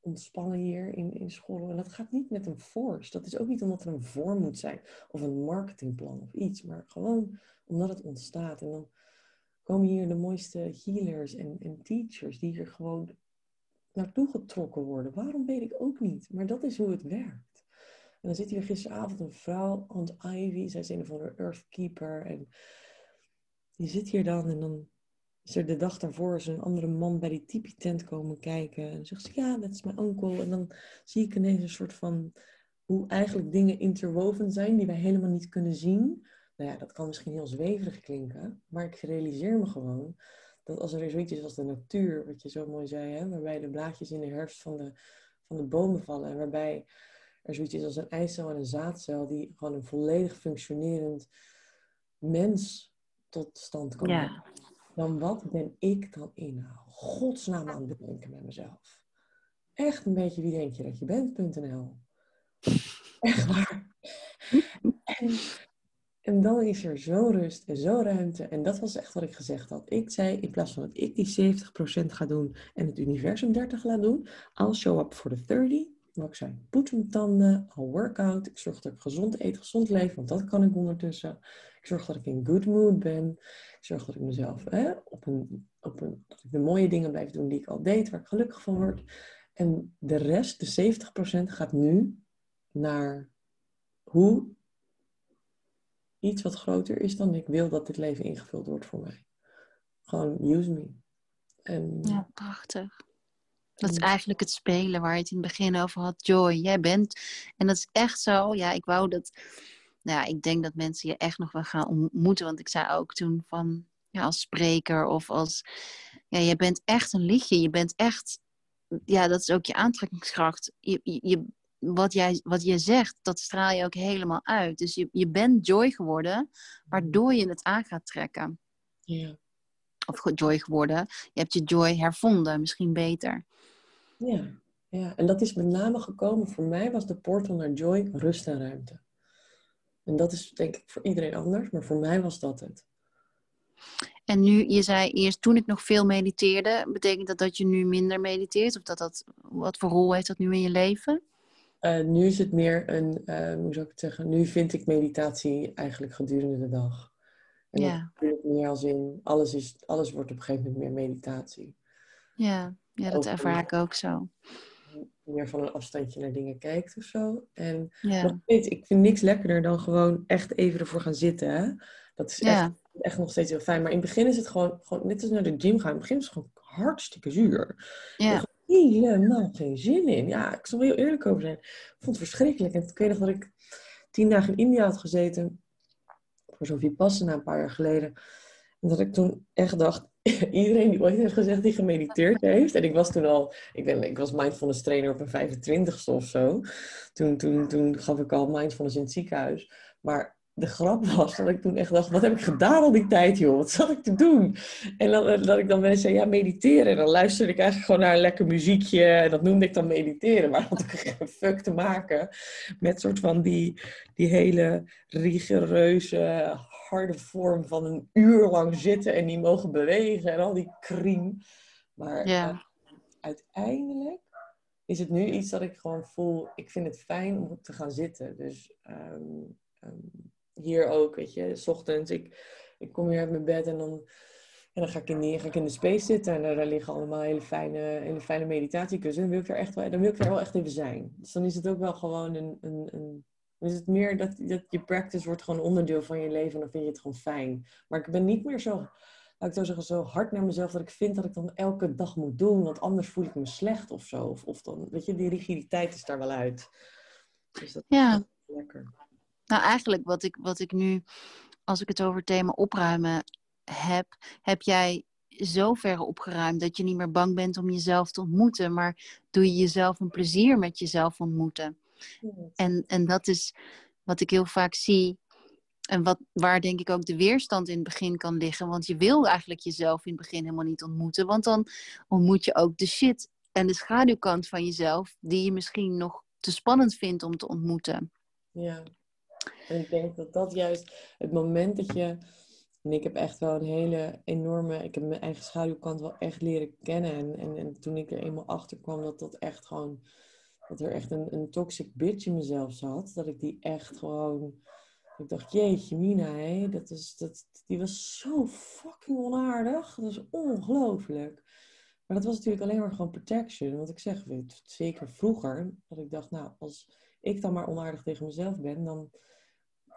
ontspannen hier in, in school. En dat gaat niet met een force. Dat is ook niet omdat er een vorm moet zijn. Of een marketingplan of iets. Maar gewoon omdat het ontstaat. En dan komen hier de mooiste healers en, en teachers die hier gewoon naartoe getrokken worden. Waarom weet ik ook niet. Maar dat is hoe het werkt. En dan zit hier gisteravond een vrouw, Aunt Ivy. Zij is een van de Earthkeeper. En die zit hier dan en dan is er de dag daarvoor een andere man bij die tipi-tent komen kijken. En zegt ze, ja, dat is mijn onkel. En dan zie ik ineens een soort van hoe eigenlijk dingen interwoven zijn die wij helemaal niet kunnen zien. Nou ja, dat kan misschien heel zweverig klinken, maar ik realiseer me gewoon dat als er zoiets is als de natuur, wat je zo mooi zei, hè, waarbij de blaadjes in de herfst van de, van de bomen vallen en waarbij er zoiets is als een eicel en een zaadcel die gewoon een volledig functionerend mens tot stand komen. Ja. Dan wat ben ik dan in godsnaam aan het denken met mezelf? Echt een beetje wie denk je dat je bent.nl. Echt waar. En, en dan is er zo rust en zo ruimte. En dat was echt wat ik gezegd had. Ik zei, in plaats van dat ik die 70% ga doen en het universum 30 laat doen, I'll show up for the 30 wat ik zei, poets mijn tanden, al workout. Ik zorg dat ik gezond eet, gezond leef, want dat kan ik ondertussen. Ik zorg dat ik in good mood ben. Ik zorg dat ik mezelf hè, op een, op een, dat ik de mooie dingen blijf doen die ik al deed, waar ik gelukkig van word. En de rest, de 70%, gaat nu naar hoe iets wat groter is dan ik wil dat dit leven ingevuld wordt voor mij. Gewoon use me. En, ja, prachtig. Dat is eigenlijk het spelen waar je het in het begin over had. Joy, jij bent. En dat is echt zo. Ja, ik wou dat. Nou ja, ik denk dat mensen je echt nog wel gaan ontmoeten. Want ik zei ook toen van. Ja, als spreker of als. Ja, je bent echt een liedje. Je bent echt. Ja, dat is ook je aantrekkingskracht. Je, je, wat, jij, wat je zegt, dat straal je ook helemaal uit. Dus je, je bent joy geworden, waardoor je het aan gaat trekken. Ja. Of joy geworden. Je hebt je joy hervonden, misschien beter. Ja, ja, en dat is met name gekomen, voor mij was de portal naar joy rust en ruimte. En dat is denk ik voor iedereen anders, maar voor mij was dat het. En nu, je zei eerst toen ik nog veel mediteerde, betekent dat dat je nu minder mediteert? Of dat dat, wat voor rol heeft dat nu in je leven? Uh, nu is het meer een, uh, hoe zou ik het zeggen, nu vind ik meditatie eigenlijk gedurende de dag. En ja. dat ik meer als in, alles, is, alles wordt op een gegeven moment meer meditatie. Ja. Ja, dat ervaar ik ook zo. Meer van een afstandje naar dingen kijkt of zo. En nog steeds, ik vind niks lekkerder dan gewoon echt even ervoor gaan zitten. Hè? Dat is echt, echt nog steeds heel fijn. Maar in het begin is het gewoon, gewoon net als naar de gym gaan. In het begin is het gewoon hartstikke zuur. Ja. helemaal geen zin in. Ja, ik zal er heel eerlijk over zijn. Ik vond het verschrikkelijk. En ik weet nog dat ik tien dagen in India had gezeten. Voor zo'n Vipassana een paar jaar geleden. Dat ik toen echt dacht, iedereen die ooit heeft gezegd die gemediteerd heeft. En ik was toen al, ik, ben, ik was mindfulness trainer op een 25ste of zo. Toen, toen, toen gaf ik al mindfulness in het ziekenhuis. Maar de grap was dat ik toen echt dacht, wat heb ik gedaan al die tijd, joh? Wat zat ik te doen? En dan, dat ik dan mensen zei, ja, mediteren. En dan luisterde ik eigenlijk gewoon naar een lekker muziekje. En dat noemde ik dan mediteren. Maar had ik geen fuck te maken met soort van die, die hele rigoureuze, harde vorm van een uur lang zitten en niet mogen bewegen en al die kriem. Maar ja. uh, uiteindelijk is het nu iets dat ik gewoon voel, ik vind het fijn om te gaan zitten. Dus um, um, hier ook, weet je, s ochtends, ik, ik kom hier uit mijn bed en dan En dan ga ik in, die, ga ik in de space zitten en daar, liggen allemaal hele fijne, hele fijne meditatiekussen. Dan wil ik er echt wel, dan wil ik er wel echt even zijn. Dus dan is het ook wel gewoon een, een, een dan is het meer dat, dat je practice wordt gewoon onderdeel van je leven en dan vind je het gewoon fijn. Maar ik ben niet meer zo, laat ik zo zeggen, zo hard naar mezelf dat ik vind dat ik dan elke dag moet doen, want anders voel ik me slecht of zo. Of, of dan, weet je, die rigiditeit is daar wel uit. Dus dat ja. is lekker. Nou, eigenlijk wat ik, wat ik nu, als ik het over het thema opruimen heb, heb jij zo ver opgeruimd dat je niet meer bang bent om jezelf te ontmoeten, maar doe je jezelf een plezier met jezelf ontmoeten. En, en dat is wat ik heel vaak zie. En wat, waar denk ik ook de weerstand in het begin kan liggen. Want je wil eigenlijk jezelf in het begin helemaal niet ontmoeten. Want dan ontmoet je ook de shit en de schaduwkant van jezelf. Die je misschien nog te spannend vindt om te ontmoeten. Ja, en ik denk dat dat juist het moment dat je. En ik heb echt wel een hele enorme. Ik heb mijn eigen schaduwkant wel echt leren kennen. En, en, en toen ik er eenmaal achter kwam dat dat echt gewoon dat er echt een, een toxic bitch in mezelf zat. Dat ik die echt gewoon. Ik dacht, jeetje, Mina, hé, dat is, dat, die was zo fucking onaardig. Dat is ongelooflijk. Maar dat was natuurlijk alleen maar gewoon protection. Want ik zeg, zeker vroeger, dat ik dacht, nou, als ik dan maar onaardig tegen mezelf ben, dan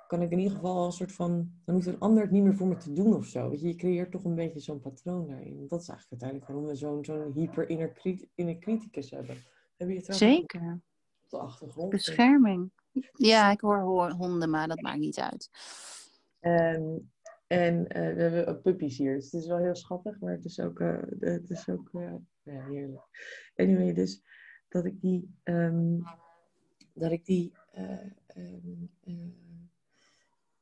kan ik in ieder geval een soort van, dan hoeft een ander het niet meer voor me te doen of zo. Weet je, je creëert toch een beetje zo'n patroon daarin. Dat is eigenlijk uiteindelijk waarom we zo'n zo'n hyper inner criticus hebben. Heb je het Zeker. Op de achtergrond. Bescherming. Ja, ik hoor, honden, maar dat maakt niet uit. Um, en uh, we hebben ook puppies hier. Dus het is wel heel schattig, maar het is ook, uh, het is ook uh, ja, heerlijk. Anyway, dus dat ik die, um, dat ik die,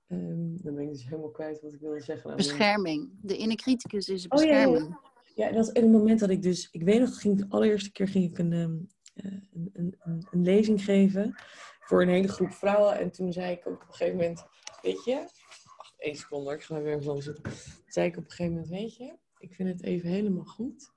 um, dan ben ik dus helemaal kwijt wat ik wilde zeggen. Bescherming. De inner criticus is bescherming. Oh, ja, ja. ja, dat is een moment dat ik dus, ik weet nog, ging, de allereerste keer ging ik een, eh, een, een, een, lezing geven voor een hele groep vrouwen. En toen zei ik op een gegeven moment, weet je, wacht één seconde, ik ga weer zo zitten. Toen zei ik op een gegeven moment, weet je, ik vind het even helemaal goed.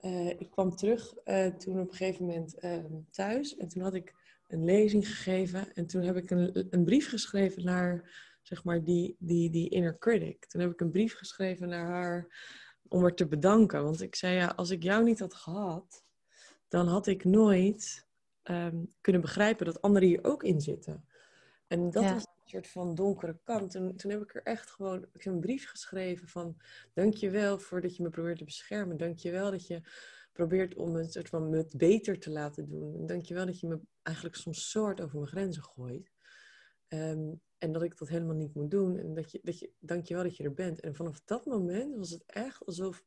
Uh, ik kwam terug uh, toen op een gegeven moment uh, thuis en toen had ik een lezing gegeven en toen heb ik een, een brief geschreven naar zeg maar die, die, die inner critic. Toen heb ik een brief geschreven naar haar om haar te bedanken. Want ik zei ja, als ik jou niet had gehad, dan had ik nooit ehm, kunnen begrijpen dat anderen hier ook in zitten. En dat was een soort van donkere kant. En toen heb ik er echt gewoon ik heb een brief geschreven van... Dankjewel voor dat je me probeert te beschermen. Dankjewel dat je probeert om een soort van me beter te laten doen. En dankjewel dat je me eigenlijk soms hard over mijn grenzen gooit. Ehm, en dat ik dat helemaal niet moet doen. En dat je, dat je, dankjewel dat je er bent. En vanaf dat moment was het echt alsof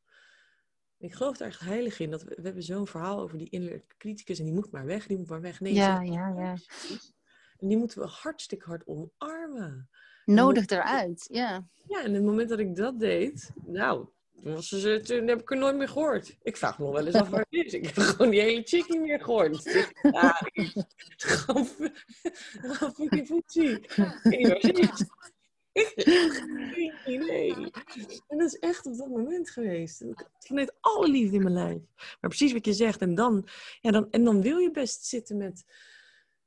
ik geloof er echt heilig in. Dat we, we hebben zo'n verhaal over die innerlijke criticus en die moet maar weg, die moet maar weg. Nee, ja, ja, ja. En die moeten we hartstikke hard omarmen. Nodig eruit, ja. Ja, en het moment dat ik dat deed, nou, toen, was ze, toen heb ik er nooit meer gehoord. Ik vraag me nog wel eens af waar het is. Ik heb gewoon die hele chick niet meer gehoord. Ja, gewoon fucking voetzie. En dat is echt op dat moment geweest. Vanuit alle liefde in mijn lijf. Maar precies wat je zegt. En dan, ja, dan, en dan wil je best zitten met.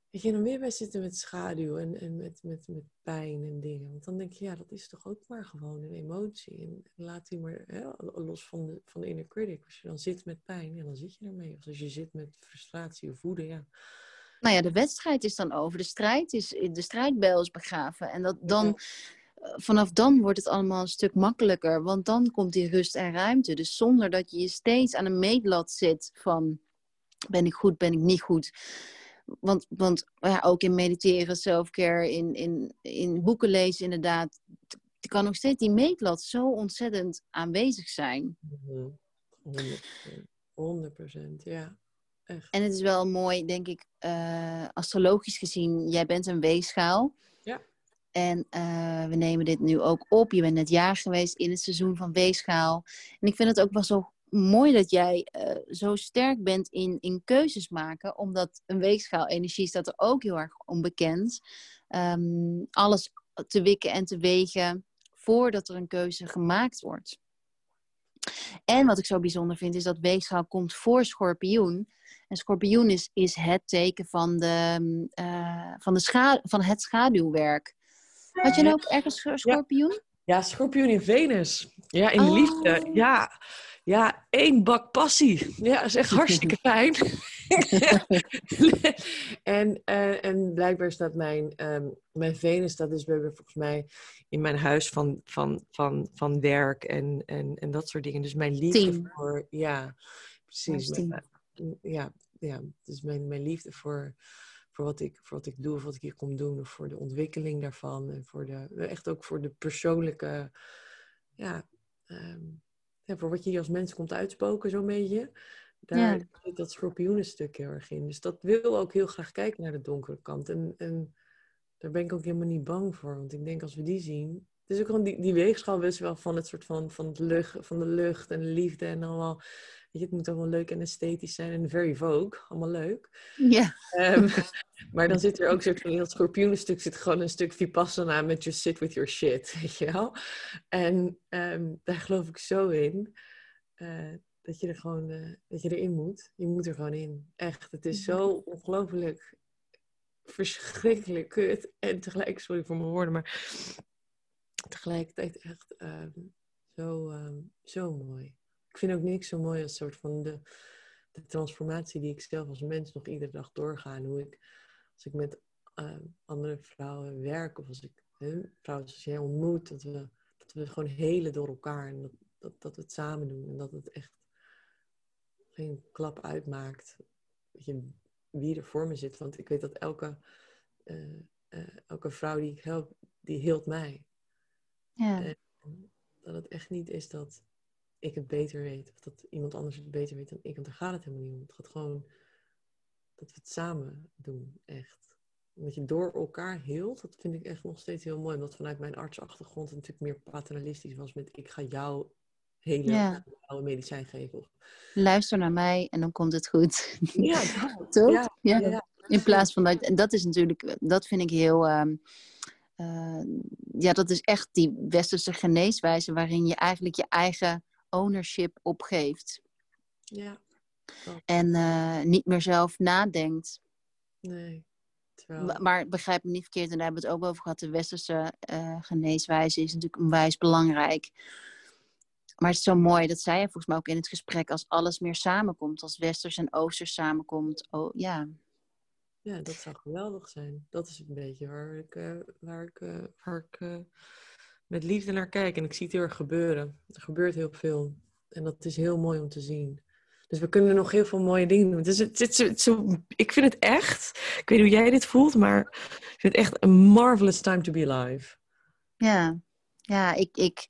Weet je, dan wil best zitten met schaduw en, en met, met, met pijn en dingen. Want dan denk je, ja, dat is toch ook maar gewoon een emotie. En laat die maar hè, los van de, van de inner critic. Als je dan zit met pijn, ja, dan zit je ermee. Of als je zit met frustratie of woede, ja. Nou ja, de wedstrijd is dan over. De strijd is, de strijdbel is begraven. En dat, dan, vanaf dan wordt het allemaal een stuk makkelijker. Want dan komt die rust en ruimte. Dus zonder dat je je steeds aan een meetlat zit van... Ben ik goed, ben ik niet goed? Want, want ja, ook in mediteren, selfcare, in, in, in boeken lezen inderdaad... kan nog steeds die meetlat zo ontzettend aanwezig zijn. 100%, 100% ja. Echt. En het is wel mooi, denk ik, uh, astrologisch gezien. Jij bent een weegschaal. Ja. En uh, we nemen dit nu ook op. Je bent net jaar geweest in het seizoen van weegschaal. En ik vind het ook wel zo mooi dat jij uh, zo sterk bent in, in keuzes maken. Omdat een weegschaal energie staat er ook heel erg onbekend. Um, alles te wikken en te wegen voordat er een keuze gemaakt wordt. En wat ik zo bijzonder vind, is dat weegschaal komt voor schorpioen. En schorpioen is, is het teken van, de, uh, van, de scha van het schaduwwerk. Had je nou ook ergens schorpioen? Ja. ja, schorpioen in Venus. Ja, in liefde. Oh. Ja. Ja, één bak passie. Ja, dat is echt hartstikke fijn. en, eh, en blijkbaar staat mijn, ehm, mijn Venus, we hebben volgens mij in mijn huis van, van, van, van werk en, en, en dat soort dingen. Dus mijn liefde voor, ja, precies. Mijn- mijn- ja, ja, dus mijn, mijn liefde voor, voor, wat ik, voor wat ik doe, of wat ik hier kom doen, of voor de ontwikkeling daarvan. En voor de, echt ook voor de persoonlijke, ja, ehm, ja, voor wat je hier als mens komt uitspoken, zo'n beetje. Daar Ja. zit dat schorpioenenstuk heel erg in. Dus dat wil ook heel graag kijken naar de donkere kant. En, en daar ben ik ook helemaal niet bang voor. Want ik denk als we die zien. Het is ook gewoon die, die weegschaal best wel van het soort van, van, het lucht, van de lucht en de liefde en allemaal. Weet je, het moet allemaal leuk en esthetisch zijn en very vogue. Allemaal leuk. Ja, Ehm, maar dan zit er ook soort van in dat schorpioenenstuk zit gewoon een stuk vipassana met just sit with your shit, weet je wel. En ehm, daar geloof ik zo in. eh, dat je er gewoon, eh, dat je erin moet. Je moet er gewoon in. Echt. Het is zo ongelooflijk verschrikkelijk kut. En tegelijk, sorry voor mijn woorden, maar tegelijkertijd echt ehm, zo, ehm, zo mooi. Ik vind ook niks zo mooi als soort van de, de transformatie die ik zelf als mens nog iedere dag doorga. En hoe ik, als ik met ehm, andere vrouwen werk of als ik vrouwen zoals jij ontmoet, dat we, dat we gewoon helen door elkaar en dat, dat, dat we het samen doen. En dat het echt geen klap uitmaakt weet je, wie er voor me zit. Want ik weet dat elke, eh, eh, elke vrouw die ik help, die hield mij. ja. En dat het echt niet is dat ik het beter weet. Of dat iemand anders het beter weet dan ik. Want daar gaat het helemaal niet om. Het gaat gewoon dat we het samen doen. Echt. Dat je door elkaar heelt. Dat vind ik echt nog steeds heel mooi. Omdat vanuit mijn artsachtergrond het natuurlijk meer paternalistisch was. Met ik ga jou helen. Ja. Medicijn geven. Of, Luister naar mij en dan komt het goed. ja. Toch? Ja. In plaats van dat, en dat is natuurlijk, dat vind ik heel, ehm, eh, ja, dat is echt die westerse geneeswijze waarin je eigenlijk je eigen ownership opgeeft Ja, en eh, niet meer zelf nadenkt. nee. Terwijl, Maar begrijp me niet verkeerd, en daar hebben we het ook over gehad. De westerse eh, geneeswijze is natuurlijk onwijs belangrijk. Maar het is zo mooi, dat zei je volgens mij ook in het gesprek, als alles meer samenkomt, als westers en oosters samenkomt. Oh, ja, Ja, dat zou geweldig zijn. Dat is een beetje waar ik, eh, waar ik, eh, waar ik eh, met liefde naar kijk. En ik zie het heel erg gebeuren. Er gebeurt heel veel. En dat is heel mooi om te zien. Dus we kunnen nog heel veel mooie dingen doen. Dus het, het, het- zo, ik vind het echt, ik weet hoe jij dit voelt, maar ik vind het echt een marvelous time to be alive. Ja, ja, ik, ik,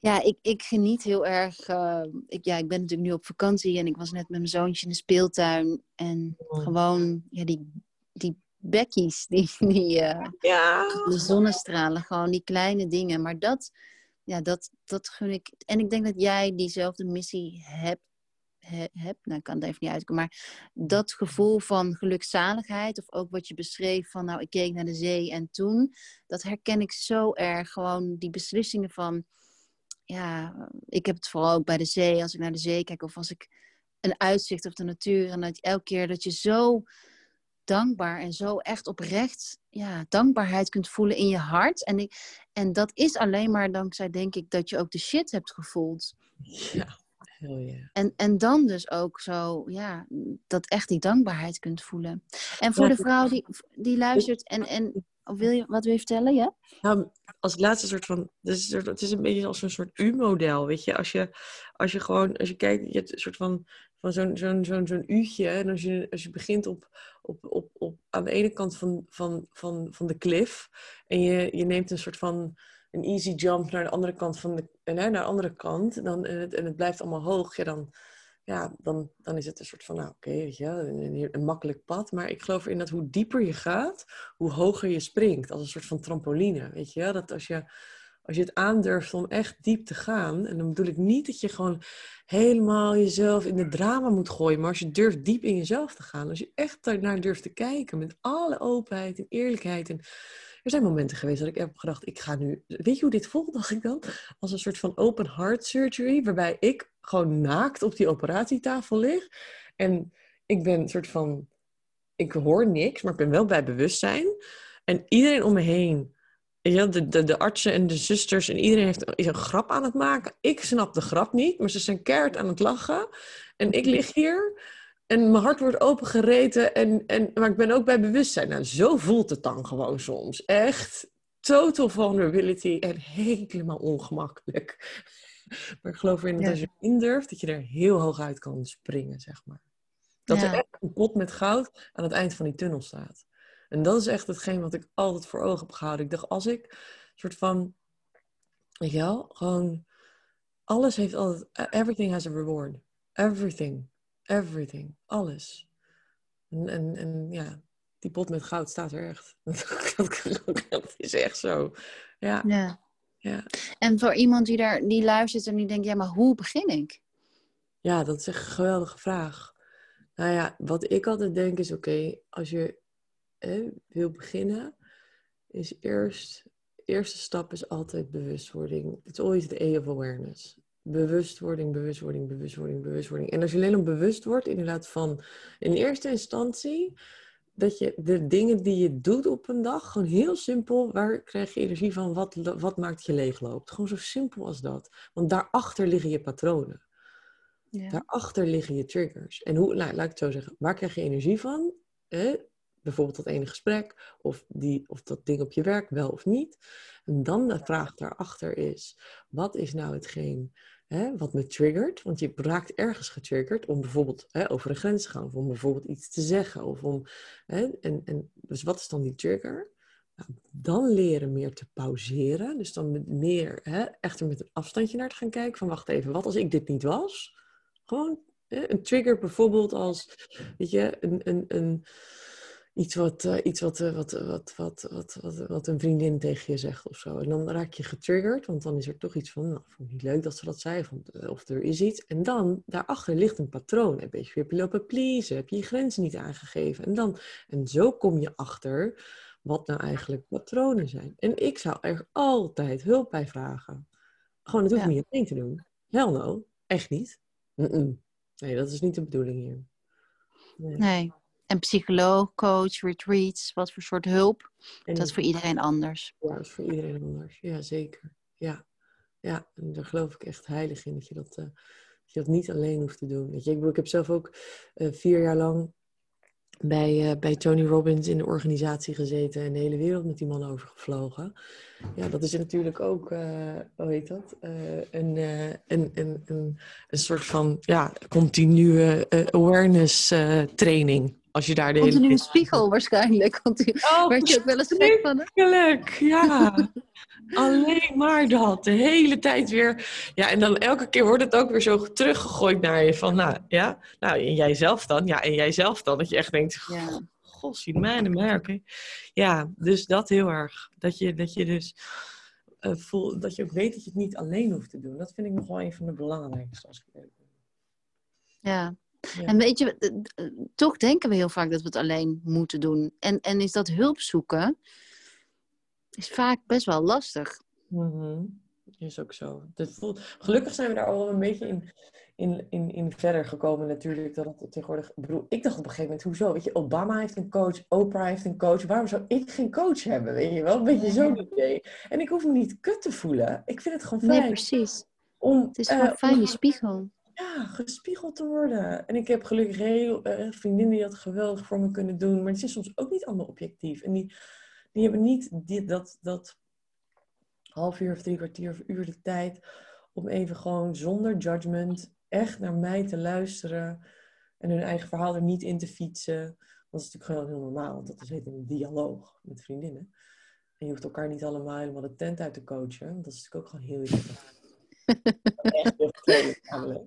ja ik, ik geniet heel erg. eh, ik, ja, ik ben natuurlijk nu op vakantie en ik was net met mijn zoontje in de speeltuin. En Oh. gewoon, ja, die, die bekkies, die, die eh, Ja. de zonnestralen, gewoon die kleine dingen. Maar dat, ja, dat, dat gun ik. En ik denk dat jij diezelfde missie hebt. he- hebt, nou ik kan het even niet uitkomen, maar dat gevoel van gelukzaligheid, of ook wat je beschreef van, nou, ik keek naar de zee en toen, dat herken ik zo erg. Gewoon die beslissingen van, ja, ik heb het vooral ook bij de zee, als ik naar de zee kijk, of als ik een uitzicht op de natuur, en dat elke keer dat je zo dankbaar en zo echt oprecht ja, dankbaarheid kunt voelen in je hart. En, ik, en dat is alleen maar dankzij, denk ik, dat je ook de shit hebt gevoeld. Ja, heel ja. En, en dan dus ook zo, ja, dat echt die dankbaarheid kunt voelen. En voor de vrouw die, die luistert en, en wil je, wat wil je vertellen? Ja? Nou, als laatste soort van, soort- het is een beetje als een soort U-model, weet je. Als je, als je gewoon, als je kijkt, je hebt een soort van, van zo'n zo'n zo'n zo'n u'tje. En als je, als je begint op, op, op, op, aan de ene kant van, van, van, van de cliff. En je, je neemt een soort van een easy jump naar de andere kant van de, naar de andere kant. Dan, en, het, en het blijft allemaal hoog. Ja, dan, ja, dan, dan is het een soort van, nou oké, een, makkelijk pad. Maar ik geloof erin dat hoe dieper je gaat, hoe hoger je springt. Als een soort van trampoline, weet je. Dat als je, als je het aandurft om echt diep te gaan. En dan bedoel ik niet dat je gewoon helemaal jezelf in de drama moet gooien. Maar als je durft diep in jezelf te gaan. Als je echt daarnaar durft te kijken met alle openheid en eerlijkheid. En er zijn momenten geweest dat ik heb gedacht, ik ga nu... Weet je hoe dit voelt, dacht ik dan? Als een soort van open heart surgery. Waarbij ik gewoon naakt op die operatietafel lig. En ik ben een soort van... Ik hoor niks, maar ik ben wel bij bewustzijn. En iedereen om me heen de, de, de artsen en de zusters en iedereen heeft, is een grap aan het maken. Ik snap de grap niet, maar ze zijn keihard aan het lachen. En ik lig hier en mijn hart wordt opengereten. En, en, maar ik ben ook bij bewustzijn. Nou, zo voelt het dan gewoon soms. Echt total vulnerability en helemaal ongemakkelijk. Maar ik geloof erin dat als je in durft, dat je er heel hoog uit kan springen, zeg maar. Dat er echt een pot met goud aan het eind van die tunnel staat. En dat is echt hetgeen wat ik altijd voor ogen heb gehouden. Ik dacht, als ik een soort van, weet je wel, gewoon, alles heeft altijd, everything has a reward. Everything. Everything. Alles. En, en, en ja, die pot met goud staat er echt. dat is echt zo. Ja. ja. Ja. En voor iemand die, daar, die luistert en die denkt, ja, maar hoe begin ik? Ja, dat is echt een geweldige vraag. Nou ja, wat ik altijd denk is, oké, als je wil beginnen, is eerst, eerste stap is altijd bewustwording. It's always the A of awareness. Bewustwording, bewustwording, bewustwording, bewustwording. En als je alleen op bewust wordt, inderdaad van in eerste instantie, dat je de dingen die je doet op een dag, gewoon heel simpel, waar krijg je energie van, wat, wat maakt je leegloopt? Gewoon zo simpel als dat. Want daarachter liggen je patronen. Ja. Daarachter liggen je triggers. En hoe, nou, laat ik het zo zeggen, waar krijg je energie van? Eh, bijvoorbeeld dat ene gesprek, of, die, of dat ding op je werk, wel of niet. En dan de vraag daarachter is, wat is nou hetgeen hè, wat me triggert? Want je raakt ergens getriggerd om bijvoorbeeld hè, over een grens te gaan, of om bijvoorbeeld iets te zeggen. Of om, hè, en, en, dus wat is dan die trigger? Nou, dan leren meer te pauzeren. Dus dan meer hè, echter met een afstandje naar te gaan kijken. Van wacht even, wat als ik dit niet was? Gewoon hè, een trigger bijvoorbeeld als, weet je, een, een, een iets, wat, uh, iets wat, uh, wat, wat, wat, wat, wat, wat, een vriendin tegen je zegt of zo. En dan raak je getriggerd, want dan is er toch iets van, nou, vond ik niet leuk dat ze dat zei, of, of er is iets. En dan, daarachter ligt een patroon. Heb je weer lopen pleasen, heb je je grenzen niet aangegeven. En, dan, en zo kom je achter wat nou eigenlijk patronen zijn. En ik zou er altijd hulp bij vragen. Gewoon, dat hoef je ja. niet alleen te doen. Hell no, echt niet. Mm -mm. Nee, dat is niet de bedoeling hier. Nee. nee. En psycholoog, coach, retreats, wat voor soort hulp? dat is voor iedereen anders. Ja, dat is voor iedereen anders. Ja, zeker. Ja, ja. en daar geloof ik echt heilig in, dat je dat, uh, dat, je dat niet alleen hoeft te doen. Weet je, ik, bedoel, ik heb zelf ook uh, vier jaar lang bij, uh, bij Tony Robbins in de organisatie gezeten en de hele wereld met die man overgevlogen. Ja, dat is natuurlijk ook, hoe heet dat? Een, een, een, een, een soort van ja, continue awareness training. Als je daar de hele... spiegel waarschijnlijk. Want die oh, werd je ook wel eens gek van. ja. Alleen maar dat. De hele tijd weer. Ja, en dan elke keer wordt het ook weer zo teruggegooid naar je. Van, nou, ja. Nou, en jijzelf dan? Ja, en jijzelf dan? Dat je echt denkt... Ja. God, zie mij en. Ja, dus dat heel erg. Dat je, dat je dus... Uh, voel, dat je ook weet dat je het niet alleen hoeft te doen. Dat vind ik nog wel een van de belangrijkste. Als ik ja, en weet je, toch denken we heel vaak dat we het alleen moeten doen. En, en is dat hulp zoeken, is vaak best wel lastig. Mm Is ook zo. voelt... Gelukkig zijn we daar al een beetje in, in, in, in verder gekomen natuurlijk. Dat het tegenwoordig... Ik, bedoel, ik dacht op een gegeven moment, hoezo? Weet je, Obama heeft een coach, Oprah heeft een coach. Waarom zou ik geen coach hebben? Weet je wel? Een beetje zo'n idee. En ik hoef me niet kut te voelen. Ik vind het gewoon fijn. Nee, precies. Om, het is gewoon uh, fijn, die spiegel ja, gespiegeld te worden. En ik heb gelukkig heel vriendinnen die dat geweldig voor me kunnen doen. Maar het is soms ook niet allemaal objectief. En die, die hebben niet dit, dat, dat half uur of drie kwartier of uur de tijd om even gewoon zonder judgment echt naar mij te luisteren en hun eigen verhaal er niet in te fietsen. Dat is natuurlijk gewoon heel normaal, want dat is een dialoog met vriendinnen. En je hoeft elkaar niet allemaal helemaal de tent uit te coachen. Dat is natuurlijk ook gewoon heel interessant. Echt heel namelijk.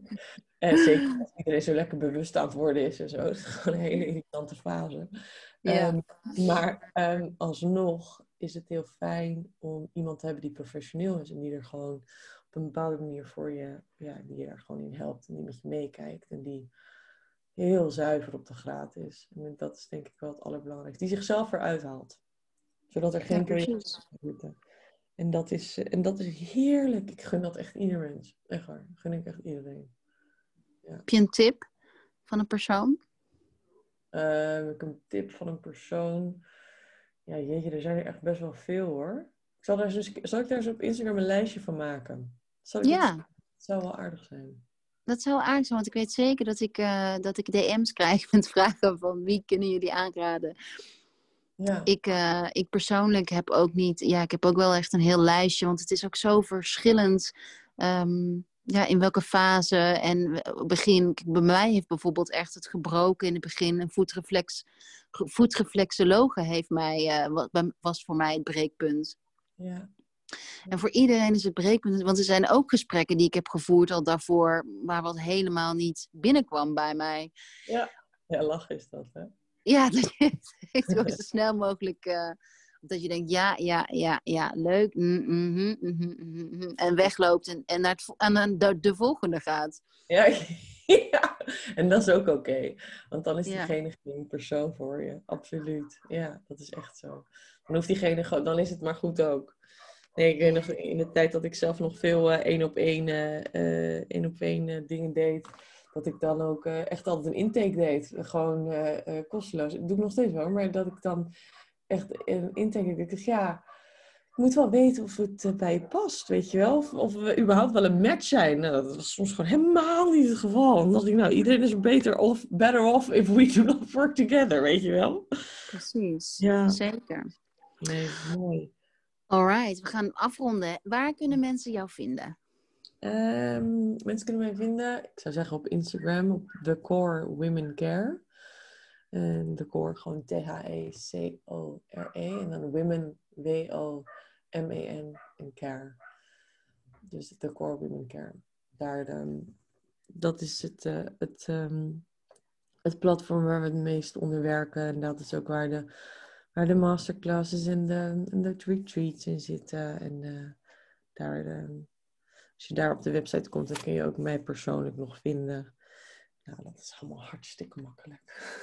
En zeker als iedereen zo lekker bewust aan het worden is en zo. Dat is gewoon een hele irritante fase. Ja. Um, maar um, alsnog is het heel fijn om iemand te hebben die professioneel is. En die er gewoon op een bepaalde manier voor je, ja, die je er gewoon in helpt. En die met je meekijkt. En die heel zuiver op de graad is. En dat is denk ik wel het allerbelangrijkste. Die zichzelf eruit haalt. Zodat er geen ja, zitten. En dat, is, eh, en dat is heerlijk. Ik gun dat echt ieder mens. Echt waar. Gun ik echt iedereen. Ja. Heb je een tip van een persoon? Uh, heb ik een tip van een persoon? Ja, jeetje, er zijn er echt best wel veel hoor. zal, daar dus, zal ik daar eens op Instagram een lijstje van maken? Zal ik Ja. Dat zou wel aardig zijn. Dat zou aardig zijn, want ik weet zeker dat ik, eh, dat ik DM's krijg met vragen van wie kunnen jullie aanraden. Ja, Ik, eh, ik persoonlijk heb ook niet, ja, ik heb ook wel echt een heel lijstje, want het is ook zo verschillend. ehm, ja, in welke fase en begin. Bij mij heeft bijvoorbeeld echt het gebroken in het begin. Een voetreflex, ge- voetreflexologe heeft mij, bij- was voor mij het breekpunt. ja. En voor iedereen is het breekpunt. Want er zijn ook gesprekken die ik heb gevoerd al daarvoor, waar wat helemaal niet binnenkwam bij mij. ja lachen is dat, hè? Ja, dat je gewoon zo snel mogelijk. eh, dat je denkt, ja, ja, ja, ja, leuk. mm, mhm, mhm, en wegloopt en, en naar het, en dan de, de volgende gaat. Ja, ja. en dat is ook oké. Want dan is Ja. diegene geen persoon voor je. Absoluut. Ja, dat is echt zo. Dan hoeft diegene dan is het maar goed ook. Nee, ik weet nog in de tijd dat ik zelf nog veel eh, één op één, eh, één op één dingen deed. Dat ik dan ook eh, echt altijd een intake deed. Gewoon eh, eh, kosteloos. Dat doe ik nog steeds wel. Maar dat ik dan echt een intake deed. Ik dacht, ja, ik moet wel weten of het bij je past, weet je wel. Of, of we überhaupt wel een match zijn. Nou, dat was soms gewoon helemaal niet het geval. Dan dacht ik, nou, iedereen is beter off, better off if we do not work together, weet je wel. Precies. Ja. Zeker. Nee, mooi. Alright, we gaan afronden. Waar kunnen mensen jou vinden? Ehm, mensen kunnen mij vinden, ik zou zeggen op Instagram, op The Core Women Care. En The Core gewoon T-H-E-C-O-R-E. En dan Women, W-O-M-E-N en Care. Dus The Core Women Care. Daar, ehm, dat is het, eh, het, ehm, het platform waar we het meest onder werken. En dat is ook waar de, waar de masterclasses en de, de retreats in zitten. En eh, daar... ehm, als je daar op de website komt, dan kun je ook mij persoonlijk nog vinden. Nou, dat is allemaal hartstikke makkelijk.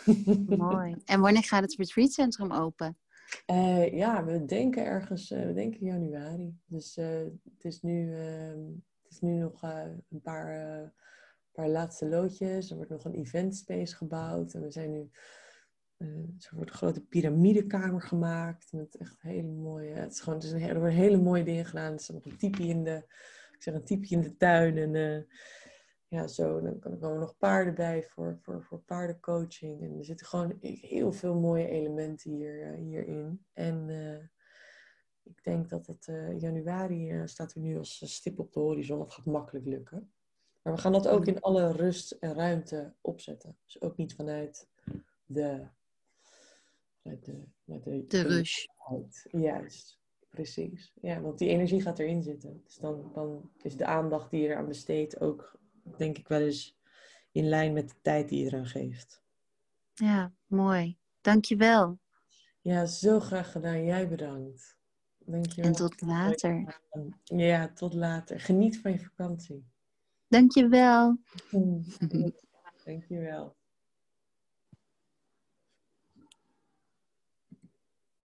Mooi. En wanneer gaat het retreatcentrum open? Eh, ja, we denken ergens, eh, we denken januari. Dus eh, het, is nu, ehm, het is nu nog een paar, paar laatste loodjes. Er wordt nog een event space gebouwd. En we zijn nu, wordt een grote piramidekamer gemaakt. Met echt hele mooie, het is gewoon, het is een, er worden hele mooie dingen gedaan. Er is nog een tipi in de, ik zeg een tipi in de tuin. En eh, ja, zo. Dan er komen nog paarden bij voor, voor, voor paardencoaching. En er zitten gewoon heel veel mooie elementen hier, eh, hierin. En eh, ik denk dat het januari staat er nu als stip op de horizon. Dat gaat makkelijk lukken. Maar we gaan dat ook in alle rust en ruimte opzetten. Dus ook niet vanuit de... Vanuit de, vanuit de, De rush. Juist, precies. Ja, want die energie gaat erin zitten. Dus dan, dan is de aandacht die je eraan besteedt ook, denk ik wel eens, in lijn met de tijd die je eraan geeft. Ja, mooi. Dankjewel. Ja, zo graag gedaan. Jij bedankt. Dankjewel. En tot later. Ja, tot later. Geniet van je vakantie. Dankjewel. Dankjewel.